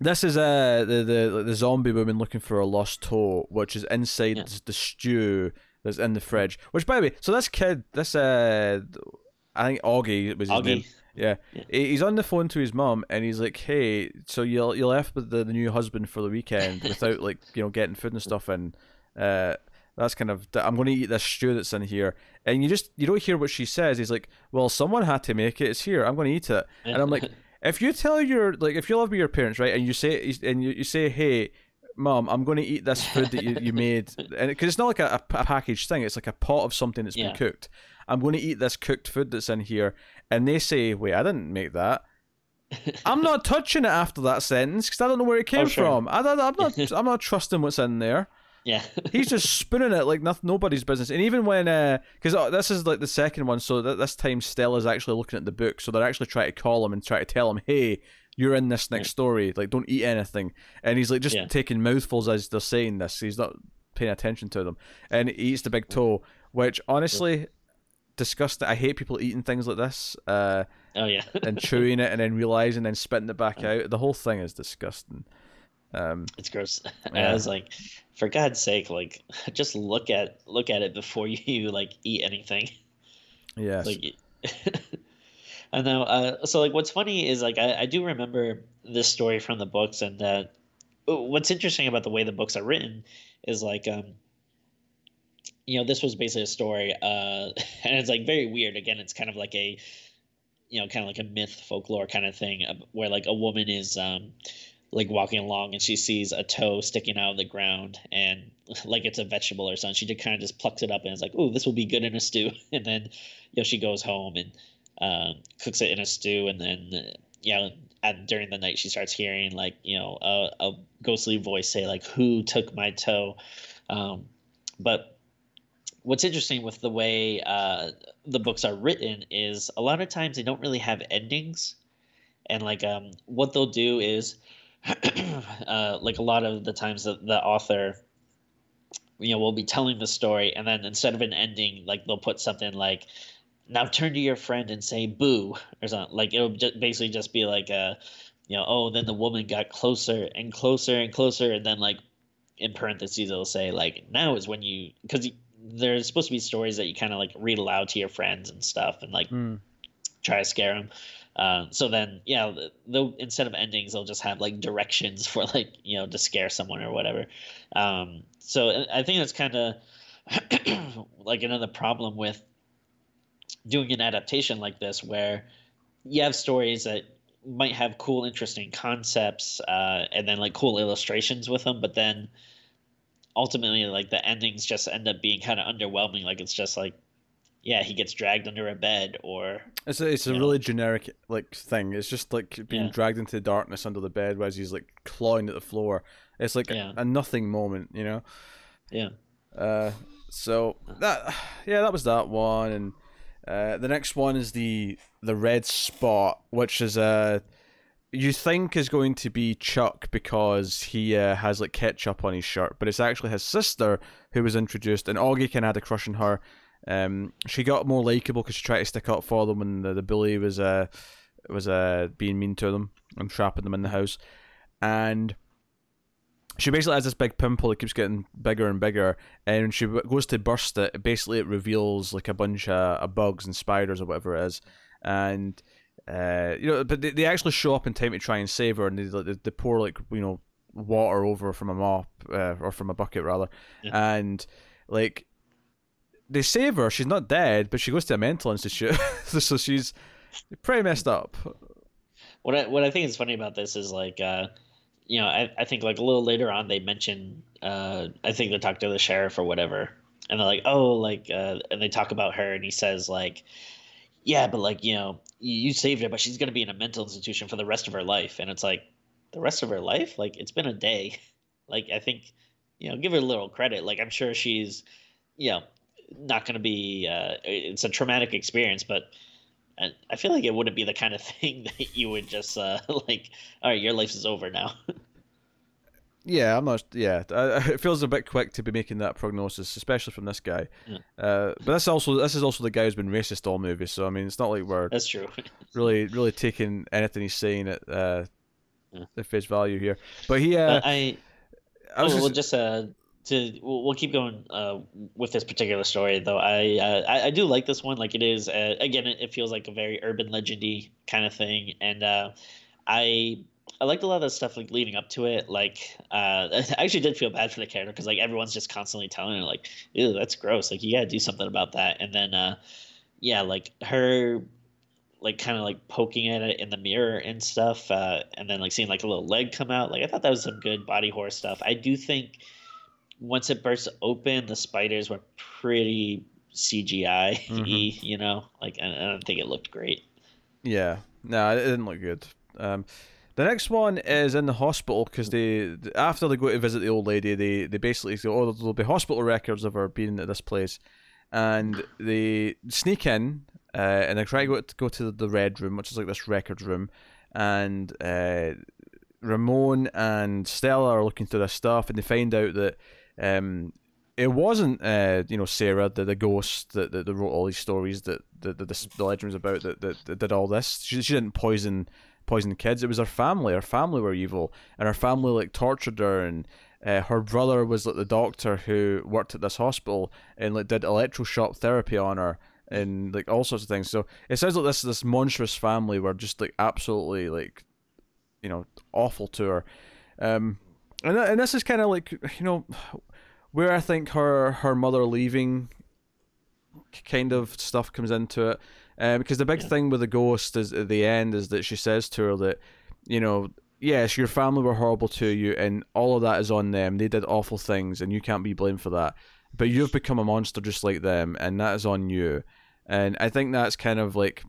this is uh the, the the zombie woman looking for a lost toe, which is inside yeah. the stew that's in the fridge. Which, by the way, so this kid, this uh, I think Auggie was his Auggie. name. Yeah. yeah. he's on the phone to his mom, and he's like, "Hey, so you you left with the, the new husband for the weekend without like you know getting food and stuff, and uh, that's kind of I'm going to eat this stew that's in here." And you just you don't hear what she says. He's like, "Well, someone had to make it. It's here. I'm going to eat it." And I'm like, if you tell your like if you love your parents, right, and you say and you, you say, "Hey." Mom, I'm going to eat this food that you, you made, and because it's not like a, a, packaged thing, it's like a pot of something that's yeah. been cooked. I'm going to eat this cooked food that's in here, and they say, "Wait, I didn't make that." I'm not touching it after that sentence because I don't know where it came oh, sure. from. I, am not. I'm not trusting what's in there. Yeah, he's just spinning it like nothing, nobody's business. And even when, because uh, this is like the second one, so that this time Stella's actually looking at the book, so they're actually trying to call him and try to tell him, "Hey, you're in this next story. Like, don't eat anything." And he's like just yeah. taking mouthfuls as they're saying this. He's not paying attention to them, and he eats the big toe, which honestly, disgusting. I hate people eating things like this. Uh, oh yeah, and chewing it and then realizing and then spitting it back out. The whole thing is disgusting. Um, it's gross. Yeah. I was like, for God's sake, like just look at look at it before you like eat anything. Yes. Like, I know. Uh, so like, what's funny is like I, I do remember this story from the books, and uh, what's interesting about the way the books are written is like um, you know, this was basically a story, uh, and it's like very weird. Again, it's kind of like a, you know, kind of like a myth, folklore kind of thing, where like a woman is, um, like walking along and she sees a toe sticking out of the ground and like it's a vegetable or something. She just kind of just plucks it up and is like, "Oh, this will be good in a stew." And then, you know, she goes home and um, cooks it in a stew, and then, you know, at, during the night she starts hearing like, you know, a, a ghostly voice say like, "Who took my toe?" Um, but what's interesting with the way uh, the books are written is a lot of times they don't really have endings, and like um, what they'll do is, uh, like a lot of the times the, the author, you know, will be telling the story, and then instead of an ending, like they'll put something like, "Now turn to your friend and say boo" or something. Like it'll just basically just be like a, you know, oh, then the woman got closer and closer and closer, and then like in parentheses it'll say like now is when you because there's supposed to be stories that you kind of like read aloud to your friends and stuff and like mm. try to scare them. Uh, so then, yeah, they'll instead of endings, they'll just have like directions for like you know to scare someone or whatever. Um, so I think that's kind of like another problem with doing an adaptation like this, where you have stories that might have cool, interesting concepts, uh, and then like cool illustrations with them, but then ultimately like the endings just end up being kind of underwhelming like it's just like yeah he gets dragged under a bed or it's a, it's a really generic like thing it's just like being yeah. dragged into the darkness under the bed whereas he's like clawing at the floor it's like yeah. a, a, nothing moment you know yeah uh so that yeah that was that one and uh the next one is the the red spot which is a uh, you think is going to be Chuck because he uh, has like ketchup on his shirt, but it's actually his sister who was introduced, and Auggie can had a crush on her. Um, she got more likable because she tried to stick up for them when the, the bully was uh was uh being mean to them and trapping them in the house, and she basically has this big pimple that keeps getting bigger and bigger, and when she goes to burst it, basically it reveals like a bunch of, of bugs and spiders or whatever it is, and uh, you know, but they, they actually show up in time to try and save her, and they, they, they pour like you know water over from a mop uh, or from a bucket rather, yeah. and like they save her. She's not dead, but she goes to a mental institute, so she's pretty messed up. What I what I think is funny about this is like, uh, you know, I, I think like a little later on they mention, uh, I think they talk to the sheriff or whatever, and they're like, oh, like, uh, and they talk about her, and he says like, yeah, but like, you know, you, you saved her, but she's gonna be in a mental institution for the rest of her life, and it's like, the rest of her life, like, it's been a day, like, I think, you know, give her a little credit, like, I'm sure she's, you know, not gonna be, uh, it's a traumatic experience, but and I feel like it wouldn't be the kind of thing that you would just uh, like, all right, your life is over now. yeah, I'm not. Yeah, it feels a bit quick to be making that prognosis, especially from this guy. Yeah. Uh, but this also this is also the guy who's been racist all movie, so I mean, it's not like we're that's true. really, really taking anything he's saying at uh, yeah. at face value here. But he, uh, I, I was oh, just, just uh to we'll keep going uh, with this particular story though. I, uh, I, I do like this one. Like it is uh, again it, it, feels like a very urban legendy kind of thing. And uh, I I liked a lot of the stuff like leading up to it. Like uh, I actually did feel bad for the character because like everyone's just constantly telling her like ew that's gross. Like you gotta do something about that. And then uh, yeah like her like kind of like poking at it in the mirror and stuff and then like seeing like a little leg come out. Like I thought that was some good body horror stuff. I do think once it burst open, the spiders were pretty CGI, mm-hmm. you know, like I, I don't think it looked great. Yeah, no, it didn't look good. Um, the next one is in the hospital because they after they go to visit the old lady, they they basically say, "Oh, there'll be hospital records of her being at this place," and they sneak in uh, and they try to go to, go to the red room, which is like this records room, and uh, Ramon and Stella are looking through this stuff, and they find out that um, it wasn't uh, you know Sarah the, the ghost that, that, that wrote all these stories that the, the, the legends about that, that, that did all this. She, she didn't poison poison kids. It was her family. Her family were evil, and her family like tortured her. And uh, her brother was like the doctor who worked at this hospital and like did electroshock therapy on her and like all sorts of things. So it sounds like this this monstrous family were just like absolutely like you know awful to her. Um, and and this is kind of like you know where I think her her mother leaving kind of stuff comes into it. Um, because the big yeah. thing with the ghost is at the end is that she says to her that, you know, yes, your family were horrible to you, and all of that is on them. They did awful things, and you can't be blamed for that. But you've become a monster just like them, and that is on you. And I think that's kind of like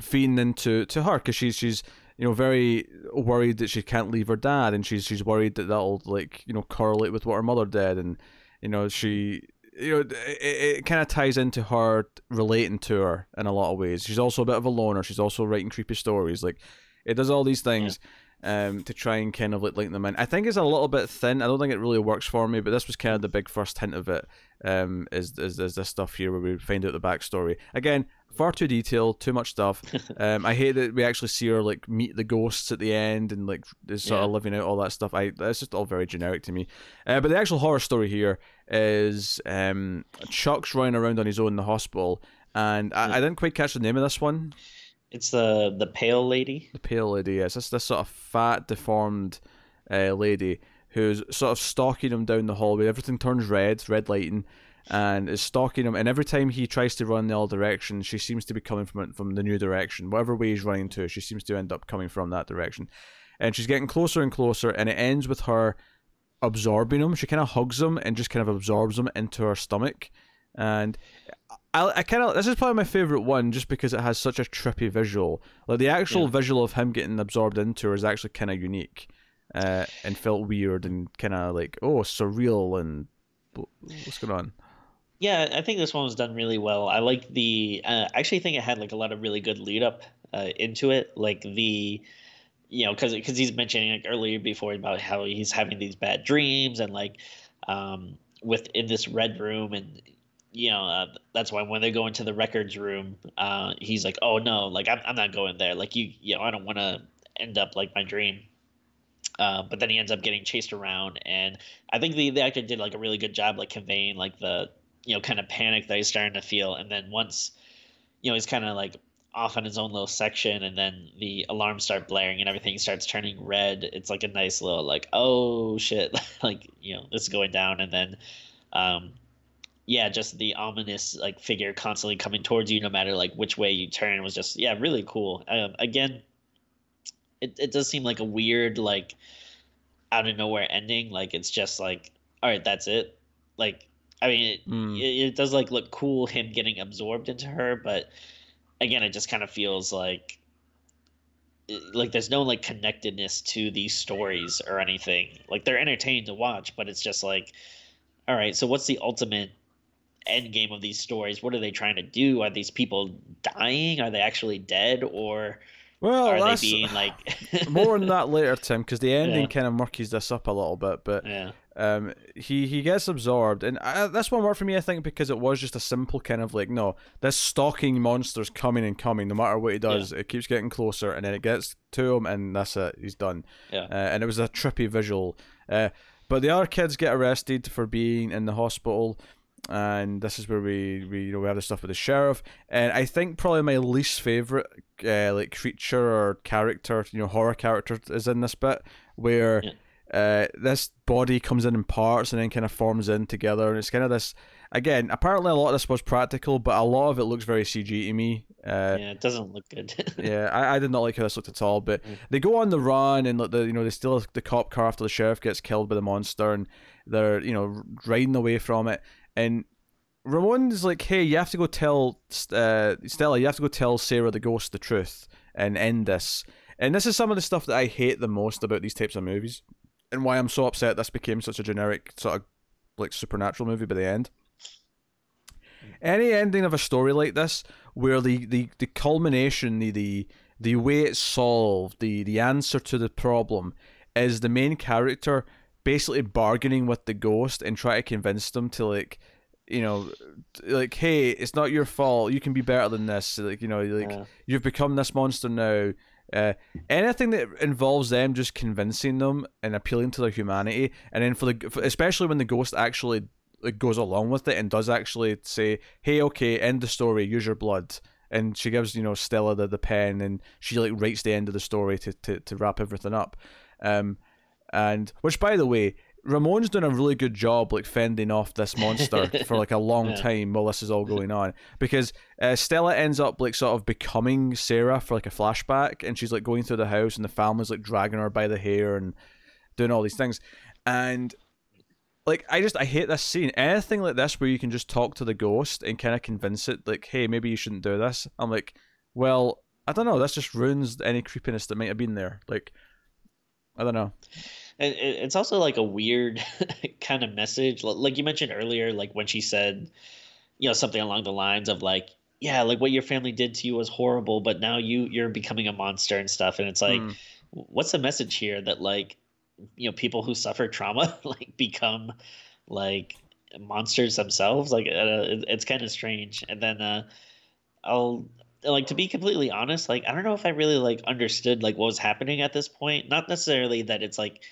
feeding into to her because she's she's you know, very worried that she can't leave her dad, and she's she's worried that that'll like you know correlate with what her mother did, and you know she you know it, it kind of ties into her relating to her in a lot of ways. She's also a bit of a loner. She's also writing creepy stories. Like it does all these things. Yeah. Um, to try and kind of like link them in. I think it's a little bit thin. I don't think it really works for me, but this was kind of the big first hint of it. Um, is is, is this stuff here where we find out the backstory again? Far too detailed, too much stuff. um, I hate that we actually see her like meet the ghosts at the end and like is sort yeah. of living out all that stuff. I that's just all very generic to me. Uh, but the actual horror story here is um, Chuck's running around on his own in the hospital, and I, I, didn't quite catch the name of this one. It's the the pale lady. The pale lady, yes. It's this sort of fat, deformed uh, lady who's sort of stalking him down the hallway. Everything turns red, red lighting and is stalking him. And every time he tries to run the other direction, she seems to be coming from from the new direction. Whatever way he's running to, she seems to end up coming from that direction. And she's getting closer and closer, and it ends with her absorbing him. She kind of hugs him and just kind of absorbs him into her stomach. And I, I kind of this is probably my favorite one just because it has such a trippy visual. Like the actual yeah. visual of him getting absorbed into her is actually kind of unique, uh, and felt weird and kind of like oh surreal and what's going on. Yeah, I think this one was done really well. I like the. Uh, I actually think it had like a lot of really good lead up uh, into it, like the, you know, because because he's mentioning like earlier before about how he's having these bad dreams and like, um, within this red room and you know uh, that's why when they go into the records room, uh, he's like, oh no, like I'm I'm not going there. Like you you know I don't want to end up like my dream. Uh, but then he ends up getting chased around, and I think the, the actor did like a really good job, like conveying like the you know kind of panic that he's starting to feel and then once you know he's kind of like off on his own little section and then the alarms start blaring and everything starts turning red it's like a nice little like oh shit like you know this is going down and then um yeah, just the ominous like figure constantly coming towards you, no matter like which way you turn, was just yeah, really cool. Um, again, it it does seem like a weird like out of nowhere ending. Like it's just like all right, that's it. Like I mean, it, Mm. it, it does like look cool him getting absorbed into her, but again, it just kind of feels like like there's no like connectedness to these stories or anything. Like they're entertaining to watch, but it's just like, all right, so what's the ultimate end game of these stories? What are they trying to do? Are these people dying? Are they actually dead, or Well, are they being like more on that later, Tim, because the ending Yeah. kind of murkies this up a little bit. But Yeah, um, he he gets absorbed, and I, this one worked for me, I think, because it was just a simple kind of like, no, this stalking monster's coming and coming, no matter what he does, it keeps getting closer, and then it gets to him, and that's it, he's done. yeah, Uh, and it was a trippy visual. Uh, but the other kids get arrested for being in the hospital, and this is where we, we you know we have the stuff with the sheriff. And I think probably my least favorite uh, like creature or character, you know, horror character is in this bit where. Yeah. Uh, this body comes in in parts and then kind of forms in together, and it's kind of this. Again, apparently a lot of this was practical, but a lot of it looks very CG to me. Uh, yeah. It doesn't look good. yeah, I, I did not like how this looked at all. But Mm. they go on the run and the you know they steal the cop car after the sheriff gets killed by the monster, and they're you know riding away from it. And Ramon's like, "Hey, you have to go tell uh, Stella. You have to go tell Sarah the ghost the truth and end this." And this is some of the stuff that I hate the most about these types of movies, and why I'm so upset this became such a generic sort of like supernatural movie by the end. Any ending of a story like this, where the, the, the culmination, the, the the way it's solved, the the answer to the problem, is the main character basically bargaining with the ghost and try to convince them to like, you know, like, hey, it's not your fault. You can be better than this. Like, you know, like Yeah. you've become this monster now. Uh, anything that involves them just convincing them and appealing to their humanity, and then for the for, especially when the ghost actually like, goes along with it and does actually say, "Hey, okay, end the story. Use your blood." And she gives you know Stella the, the pen, and she like writes the end of the story to to, to wrap everything up. Um, and which by the way, Ramon's doing a really good job like fending off this monster for like a long Yeah. time while this is all going on because uh, Stella ends up like sort of becoming Sarah for like a flashback, and she's like going through the house, and the family's like dragging her by the hair and doing all these things, and like I just I hate this scene. Anything like this where you can just talk to the ghost and kind of convince it, like, hey, maybe you shouldn't do this. I'm like, well, I don't know. This just ruins any creepiness that might have been there. Like, I don't know. And it's also like a weird kind of message. Like you mentioned earlier, like when she said, you know, something along the lines of like, yeah, like what your family did to you was horrible, but now you you're becoming a monster and stuff. And it's like, Hmm. what's the message here that like, you know, people who suffer trauma like become like monsters themselves? Like, uh, it- it's kind of strange. And then uh, I'll like to be completely honest like i don't know if i really like understood like what was happening at this point not necessarily that it's like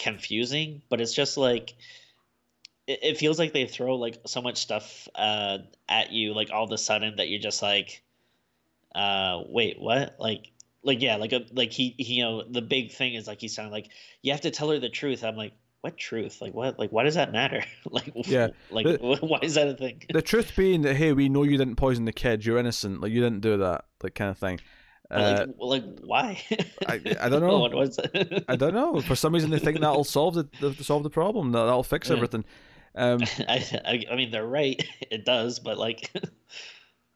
confusing but it's just like it, it feels like they throw like so much stuff uh at you like all of a sudden that you're just like uh wait what like like yeah like a like he, he you know the big thing is like he's sounding like you have to tell her the truth i'm like what truth like what like why does that matter like Yeah, like the- why is that a thing The truth being that hey, we know you didn't poison the kid. You're innocent. Like you didn't do that. Like kind of thing. Uh, like, like why? I- I don't know. what was? I don't know. For some reason, they think that'll solve the, solve the problem. That that'll fix Yeah. everything. Um, I, I, I mean, they're right. It does, but like,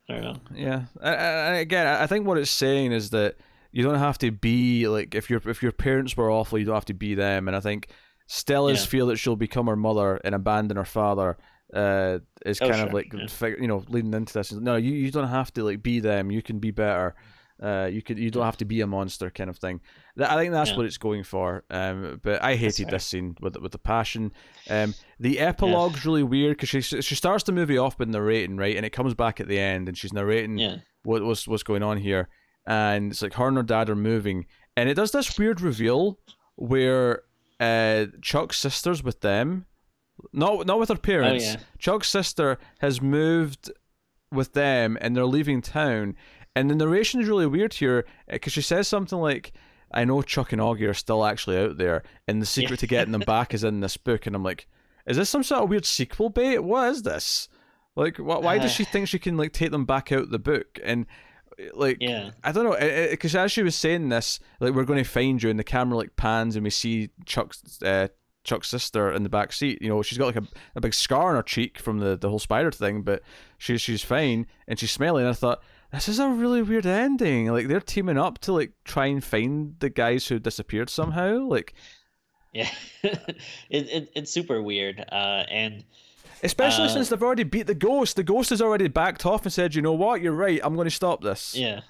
I don't know. Yeah, and- again, I think what it's saying is that you don't have to be like if your if your parents were awful, you don't have to be them. And I think Stella's Yeah. feel that she'll become her mother and abandon her father uh, is Oh, kind of like yeah. you know leading into this. No, you, you don't have to like be them. You can be better. Uh, you could you don't have to be a monster kind of thing. I think that's Yeah. what it's going for. Um, but I hated this scene with with the passion. Um, the epilogue's really weird because she she starts the movie off with narrating right, and it comes back at the end, and she's narrating Yeah, what what's what's going on here, and it's like her and her dad are moving, and it does this weird reveal where uh Chuck's sister's with them, not not with her parents. yeah. Chuck's sister has moved with them, and they're leaving town, and the narration is really weird here because she says something like. I know Chuck and Auggie are still actually out there, and the secret to getting them back is in this book. And I'm like, is this some sort of weird sequel bait? What is this? Like, wh- why does she think she can like take them back out the book and? Like Yeah. I don't know, because as she was saying this, like we're going to find you, and the camera like pans, and we see Chuck's uh, Chuck's sister in the back seat. You know, she's got like a, a big scar on her cheek from the, the whole spider thing, but she's she's fine and she's smiling. I thought this is a really weird ending. Like they're teaming up to like try and find the guys who disappeared somehow. Like Yeah, it, it it's super weird. Uh, and especially Uh, since they've already beat the ghost. The ghost has already backed off and said, "You know what? You're right. I'm going to stop this." yeah,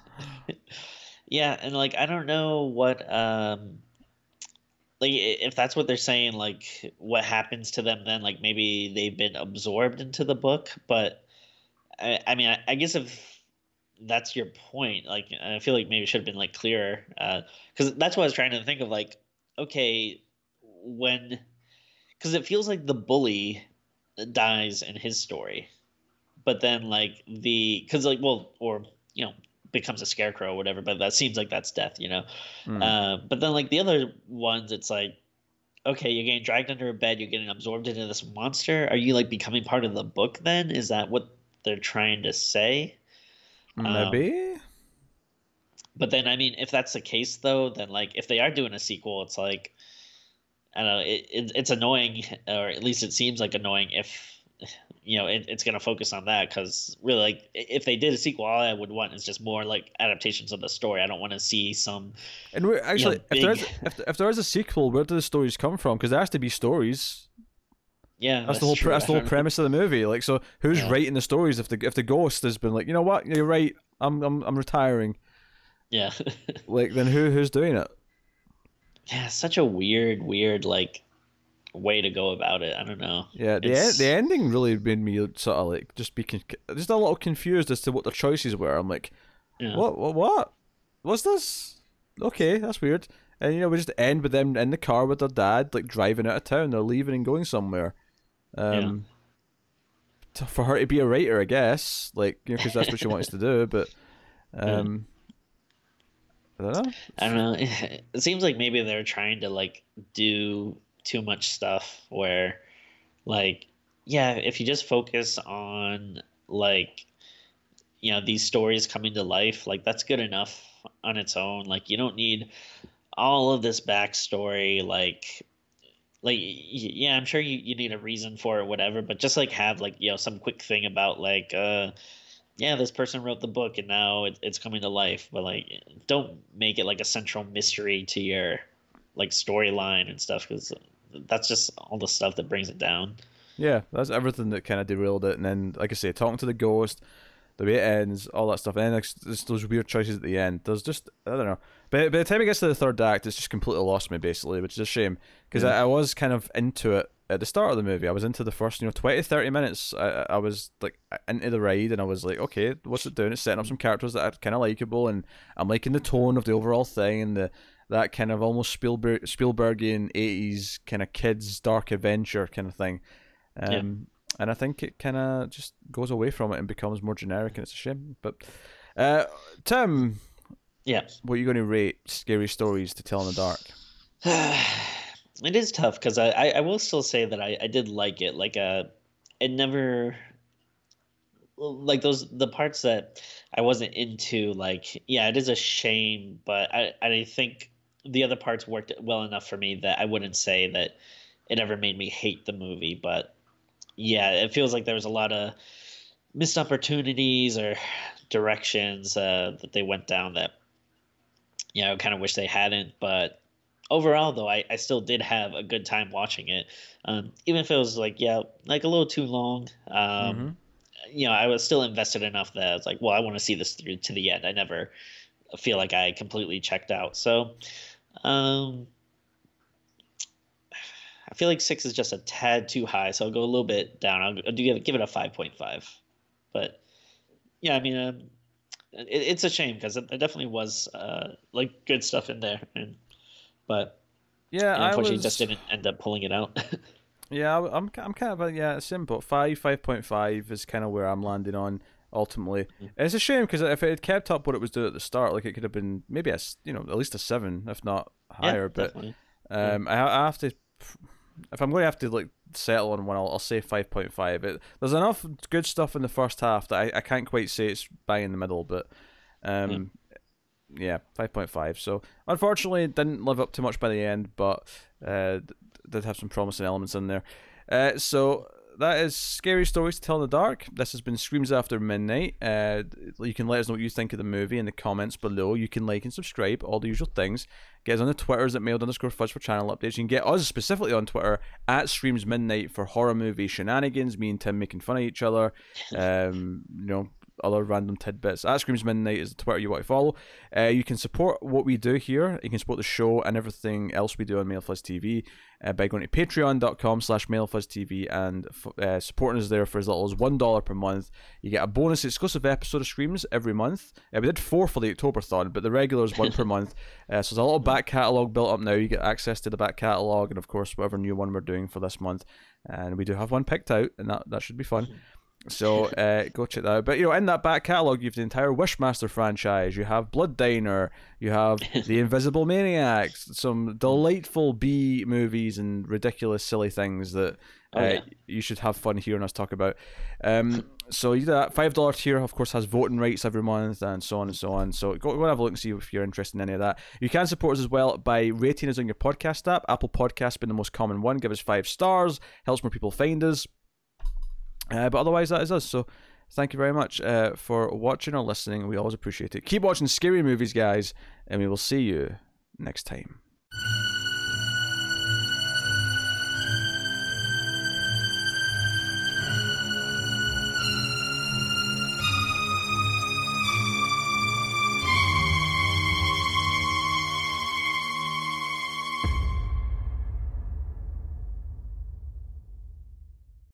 yeah, and like I don't know what um, like if that's what they're saying. Like what happens to them then? Like maybe they've been absorbed into the book, but I, I mean, I, I guess if that's your point, like I feel like maybe it should have been like clearer, because that's what I was trying to think of. Like, okay, when, because it feels like the bully dies in his story, but then like the because like well or you know becomes a scarecrow or whatever, but that seems like that's death, you know. Hmm. Uh, but then like the other ones, it's like okay, you're getting dragged under a bed, you're getting absorbed into this monster. Are you like becoming part of the book then? Is that what they're trying to say? Um, Maybe. But then, I mean, if that's the case, though, then like if they are doing a sequel, it's like I don't know, it, it it's annoying, or at least it seems like annoying if you know it, it's going to focus on that because really, like if they did a sequel, all I would want is just more like adaptations of the story. I don't want to see some. And we're, actually, if there is if, if there is a sequel, where do the stories come from? Because there has to be stories. Yeah, That's, the whole true. that's the whole premise of the movie. Like, so who's Yeah. writing the stories? If the if the ghost has been like, you know what, you're right, I'm I'm I'm retiring. Yeah, Like, then who who's doing it? yeah, such a weird, weird like way to go about it. I don't know. Yeah, the en- the ending really made me sort of like just be con- just a little confused as to what the choices were. I'm like, Yeah. what what what? What's this? Okay, that's weird. And you know, we just end with them in the car with their dad, like driving out of town. They're leaving and going somewhere. Um, to- for her to be a writer, I guess, like you know, because that's what she wants to do. But um, I don't know. I don't know. It seems like maybe they're trying to like do too much stuff where like yeah, if you just focus on like you know, these stories coming to life, like that's good enough on its own. Like you don't need all of this backstory like like yeah, I'm sure you, you need a reason for it, whatever, but just like have like, you know, some quick thing about like uh yeah, this person wrote the book and now it, it's coming to life. But like, don't make it like a central mystery to your like storyline and stuff because that's just all the stuff that brings it down. Yeah, that's everything that kind of derailed it. And then, like I say, talking to the ghost, the way it ends, all that stuff. And then there's those weird choices at the end. There's just I don't know. But by the time it gets to the third act, it's just completely lost me basically, which is a shame because I, I was kind of into it at the start of the movie. I was into the first, you know, 20, 30 minutes. I, I was like into the ride, and I was like, okay, what's it doing? It's setting up some characters that are kind of likable, and I'm liking the tone of the overall thing and the that kind of almost Spielberg Spielbergian eighties kind of kids dark adventure kind of thing. Um, Yeah. and I think it kind of just goes away from it and becomes more generic, and it's a shame. But uh, Tim, Yeah. what are you going to rate scary stories to tell in the dark? it is tough because I, I, I will still say that I, I did like it. Like uh it never like those the parts that I wasn't into, like yeah, it is a shame, but I, I think the other parts worked well enough for me that I wouldn't say that it ever made me hate the movie. But yeah, it feels like there was a lot of missed opportunities or directions uh, that they went down that yeah, I kind of wish they hadn't. But overall, though, I, I still did have a good time watching it, um, even if it was like yeah, like a little too long. Um, Mhm. You know, I was still invested enough that I was like, well, I want to see this through to the end. I never feel like I completely checked out. So, um, I feel like six is just a tad too high, so I'll go a little bit down. I'll, I'll do give it, give it a five point five, but yeah, I mean, um, it, it's a shame because there definitely was uh, like good stuff in there, and but Yeah, unfortunately was. just didn't end up pulling it out. Yeah, I'm I'm kind of a, yeah, same but five five point five is kind of where I'm landing on ultimately. Mm. It's a shame because if it had kept up what it was doing at the start, like it could have been maybe a you know at least a seven if not Yeah, higher. but definitely. um, I, I have to if I'm going to have to like settle on one, I'll, I'll say five point five. But There's enough good stuff in the first half that I, I can't quite say it's bang in the middle, but um, mm. yeah, five point five. So unfortunately, it didn't live up too much by the end, but uh, did have some promising elements in there. Uh, so that is scary stories to tell in the dark. This has been Screams After Midnight. Uh, you can let us know what you think of the movie in the comments below. You can like and subscribe, all the usual things. Get us on the Twitters at mailed underscore fudge for channel updates. You can get us specifically on Twitter at Screams Midnight for horror movie shenanigans. Me and Tim making fun of each other. Um, you know, other random tidbits. At Screams Midnight is the Twitter you want to follow. Uh, you can support what we do here. You can support the show and everything else we do on MailFudge TV uh, by going to patreon.com slash TV and uh, supporting us there for as little as $1 per month. You get a bonus exclusive episode of Screams every month. Uh, we did four for the Octoberthon, but the regular is one per month. Uh, so there's a little back catalogue built up now. You get access to the back catalogue and, of course, whatever new one we're doing for this month. And we do have one picked out, and that, that should be fun. So uh, go check that out. But you know, in that back catalogue, you have the entire Wishmaster franchise. You have Blood Diner. You have the Invisible Maniacs. Some delightful B movies and ridiculous, silly things that oh, uh, oh, yeah. you should have fun hearing us talk about. Um, so you do that five dollar tier, of course, has voting rights every month and so on and so on. So go, go and have a look and see if you're interested in any of that. You can support us as well by rating us on your podcast app. Apple Podcast being the most common one. Give us five stars. Helps more people find us. Uh, but otherwise, that is us. So thank you very much uh, for watching or listening. We always appreciate it. Keep watching scary movies, guys, and we will see you next time.